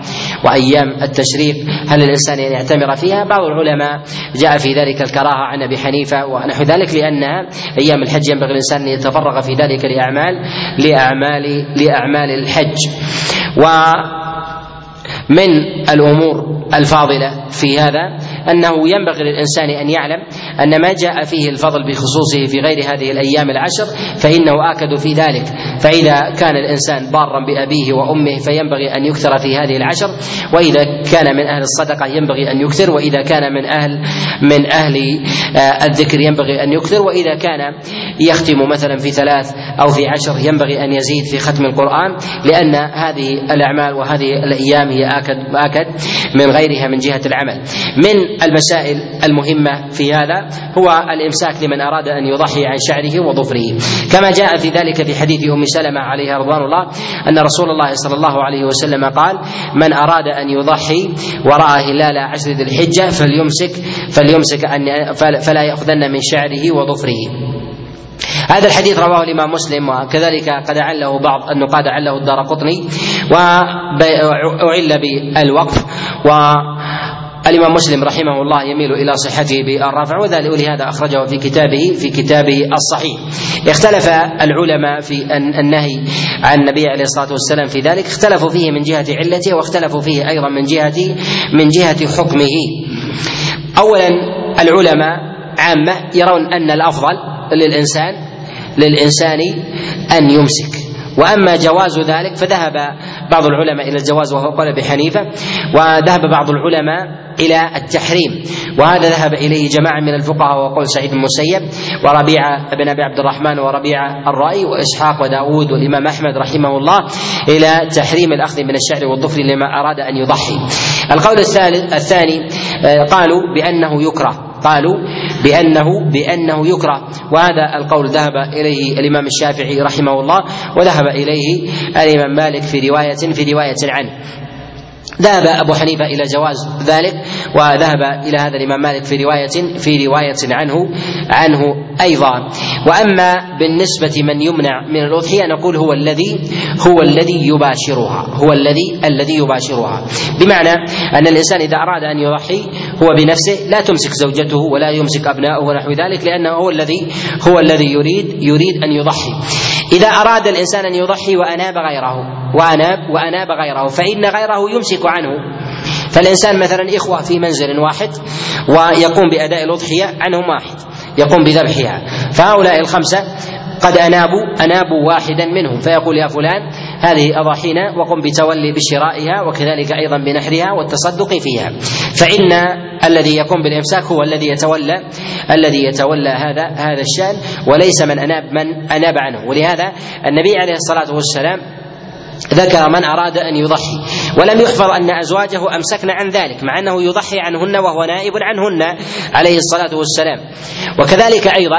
Speaker 1: وأيام التشريق. هل الإنسان ان يعتمر فيها؟ بعض العلماء جاء في ذلك الكراهة عن أبي حنيفة ونحو ذلك لانها أيام الحج ينبغي الإنسان أن يتفرغ في ذلك لأعمال لأعمال لأعمال الحج. و من الأمور الفاضلة في هذا أنه ينبغي للإنسان أن يعلم أن ما جاء فيه الفضل بخصوصه في غير هذه الأيام العشر فإنه آكد في ذلك. فإذا كان الإنسان بارا بأبيه وأمه فينبغي أن يكثر في هذه العشر. وإذا كان من أهل الصدقة ينبغي أن يكثر. وإذا كان من أهل من أهل آه، الذكر ينبغي أن يكثر. وإذا كان يختم مثلا في ثلاث أو في عشر ينبغي أن يزيد في ختم القرآن لأن هذه الأعمال وهذه الأيام هي آكد آكد من غيرها من جهة العمل. من المسائل المهمة في هذا هو الإمساك لمن أراد أن يضحي عن شعره وظفره. كما جاء في ذلك في حديث أم سلمة عليها رضوان الله أن رسول الله صلى الله عليه وسلم قال من أراد أن يضحي وراى هلال عشر ذي الحجة فليمسك فليمسك أن فلا يأخذن من شعره وظفره. هذا الحديث رواه الإمام مسلم وكذلك قد عله بعض النقاد عله الدار قطني وأعل بالوقف و الإمام مسلم رحمه الله يميل إلى صحته بالرفع وذلك ولهذا أخرجه في كتابه في كتابه الصحيح. اختلف العلماء في النهي عن النبي عليه الصلاة والسلام في ذلك اختلفوا فيه من جهة علته واختلفوا فيه أيضا من جهة من جهة حكمه. أولا العلماء عامة يرون أن الأفضل للإنسان للإنسان أن يمسك. وأما جواز ذلك فذهب بعض العلماء إلى الجواز وهو قول أبي حنيفة وذهب بعض العلماء إلى التحريم وهذا ذهب إليه جماعة من الفقهاء وقول سعيد بن المسيب وربيعه بن أبي عبد الرحمن وربيعه الرأي وإسحاق وداود والإمام أحمد رحمه الله إلى تحريم الأخذ من الشعر والظفر لما أراد أن يضحي. القول الثالث الثاني آه، قالوا بأنه يكره قالوا بأنه بأنه يكره. وهذا القول ذهب إليه الإمام الشافعي رحمه الله وذهب إليه الإمام مالك في رواية في رواية عنه. ذهب أبو حنيفة إلى جواز ذلك وذهب إلى هذا الإمام مالك في رواية في رواية عنه عنه أيضا. وأما بالنسبة من يمنع من الأضحية نقول هو الذي هو الذي يباشرها هو الذي الذي يباشرها. بمعنى أن الإنسان إذا أراد أن يضحي هو بنفسه لا تمسك زوجته ولا يمسك أبناؤه ونحو ذلك لأنه هو الذي هو الذي يريد يريد أن يضحي. إذا أراد الإنسان أن يضحي وأناب غيره وأناب وأناب غيره فإن غيره يمسك عنه. فالإنسان مثلا إخوة في منزل واحد ويقوم بأداء الأضحية عنهم واحد يقوم بذبحها. فهؤلاء الخمسة قد أنابوا أنابوا واحدا منهم. فيقول يا فلان هذه أضاحينا وقم بتولي بشرائها وكذلك أيضا بنحرها والتصدق فيها. فإن الذي يقوم بالإمساك هو الذي يتولى الذي يتولى هذا هذا الشأن وليس من أناب من أناب عنه. ولهذا النبي عليه الصلاة والسلام ذكر من أراد أن يضحي. ولم يحفظ أن أزواجه أمسكن عن ذلك مع أنه يضحي عنهن وهو نائب عنهن عليه الصلاة والسلام. وكذلك أيضا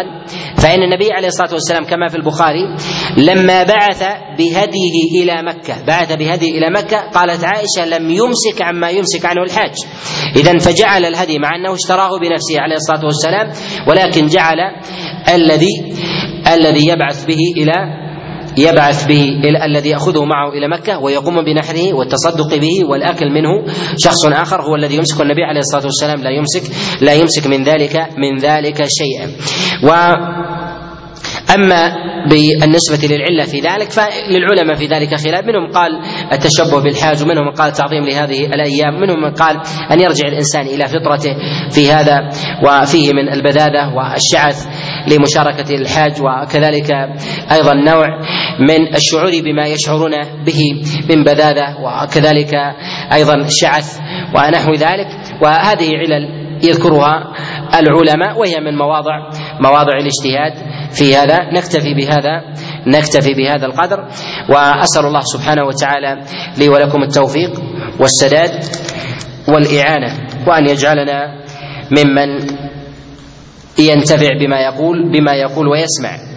Speaker 1: فإن النبي عليه الصلاة والسلام كما في البخاري لما بعث بهديه إلى مكة بعث بهديه إلى مكة قالت عائشة لم يمسك عما يمسك عنه الحاج. إذا فجعل الهدي مع أنه اشتراه بنفسه عليه الصلاة والسلام ولكن جعل الذي الذي يبعث به إلى يبعث به الذي يأخذه معه إلى مكة ويقوم بنحره والتصدق به والأكل منه. شخص آخر هو الذي يمسك النبي عليه الصلاة والسلام. لا يمسك لا يمسك من ذلك من ذلك شيئا. و أما بالنسبة للعلة في ذلك فللعلماء في ذلك خلاف. منهم قال التشبه بالحاج ومنهم من قال تعظيم لهذه الأيام منهم من قال أن يرجع الإنسان إلى فطرته في هذا وفيه من البذاذة والشعث لمشاركة الحاج وكذلك أيضا نوع من الشعور بما يشعرون به من بذاذة وكذلك أيضا شعث ونحو ذلك. وهذه علل يذكرها العلماء وهي من مواضع مواضع الاجتهاد في هذا. نكتفي بهذا نكتفي بهذا القدر وأسأل الله سبحانه وتعالى لي ولكم التوفيق والسداد والإعانة وأن يجعلنا ممن ينتفع بما يقول بما يقول ويسمع.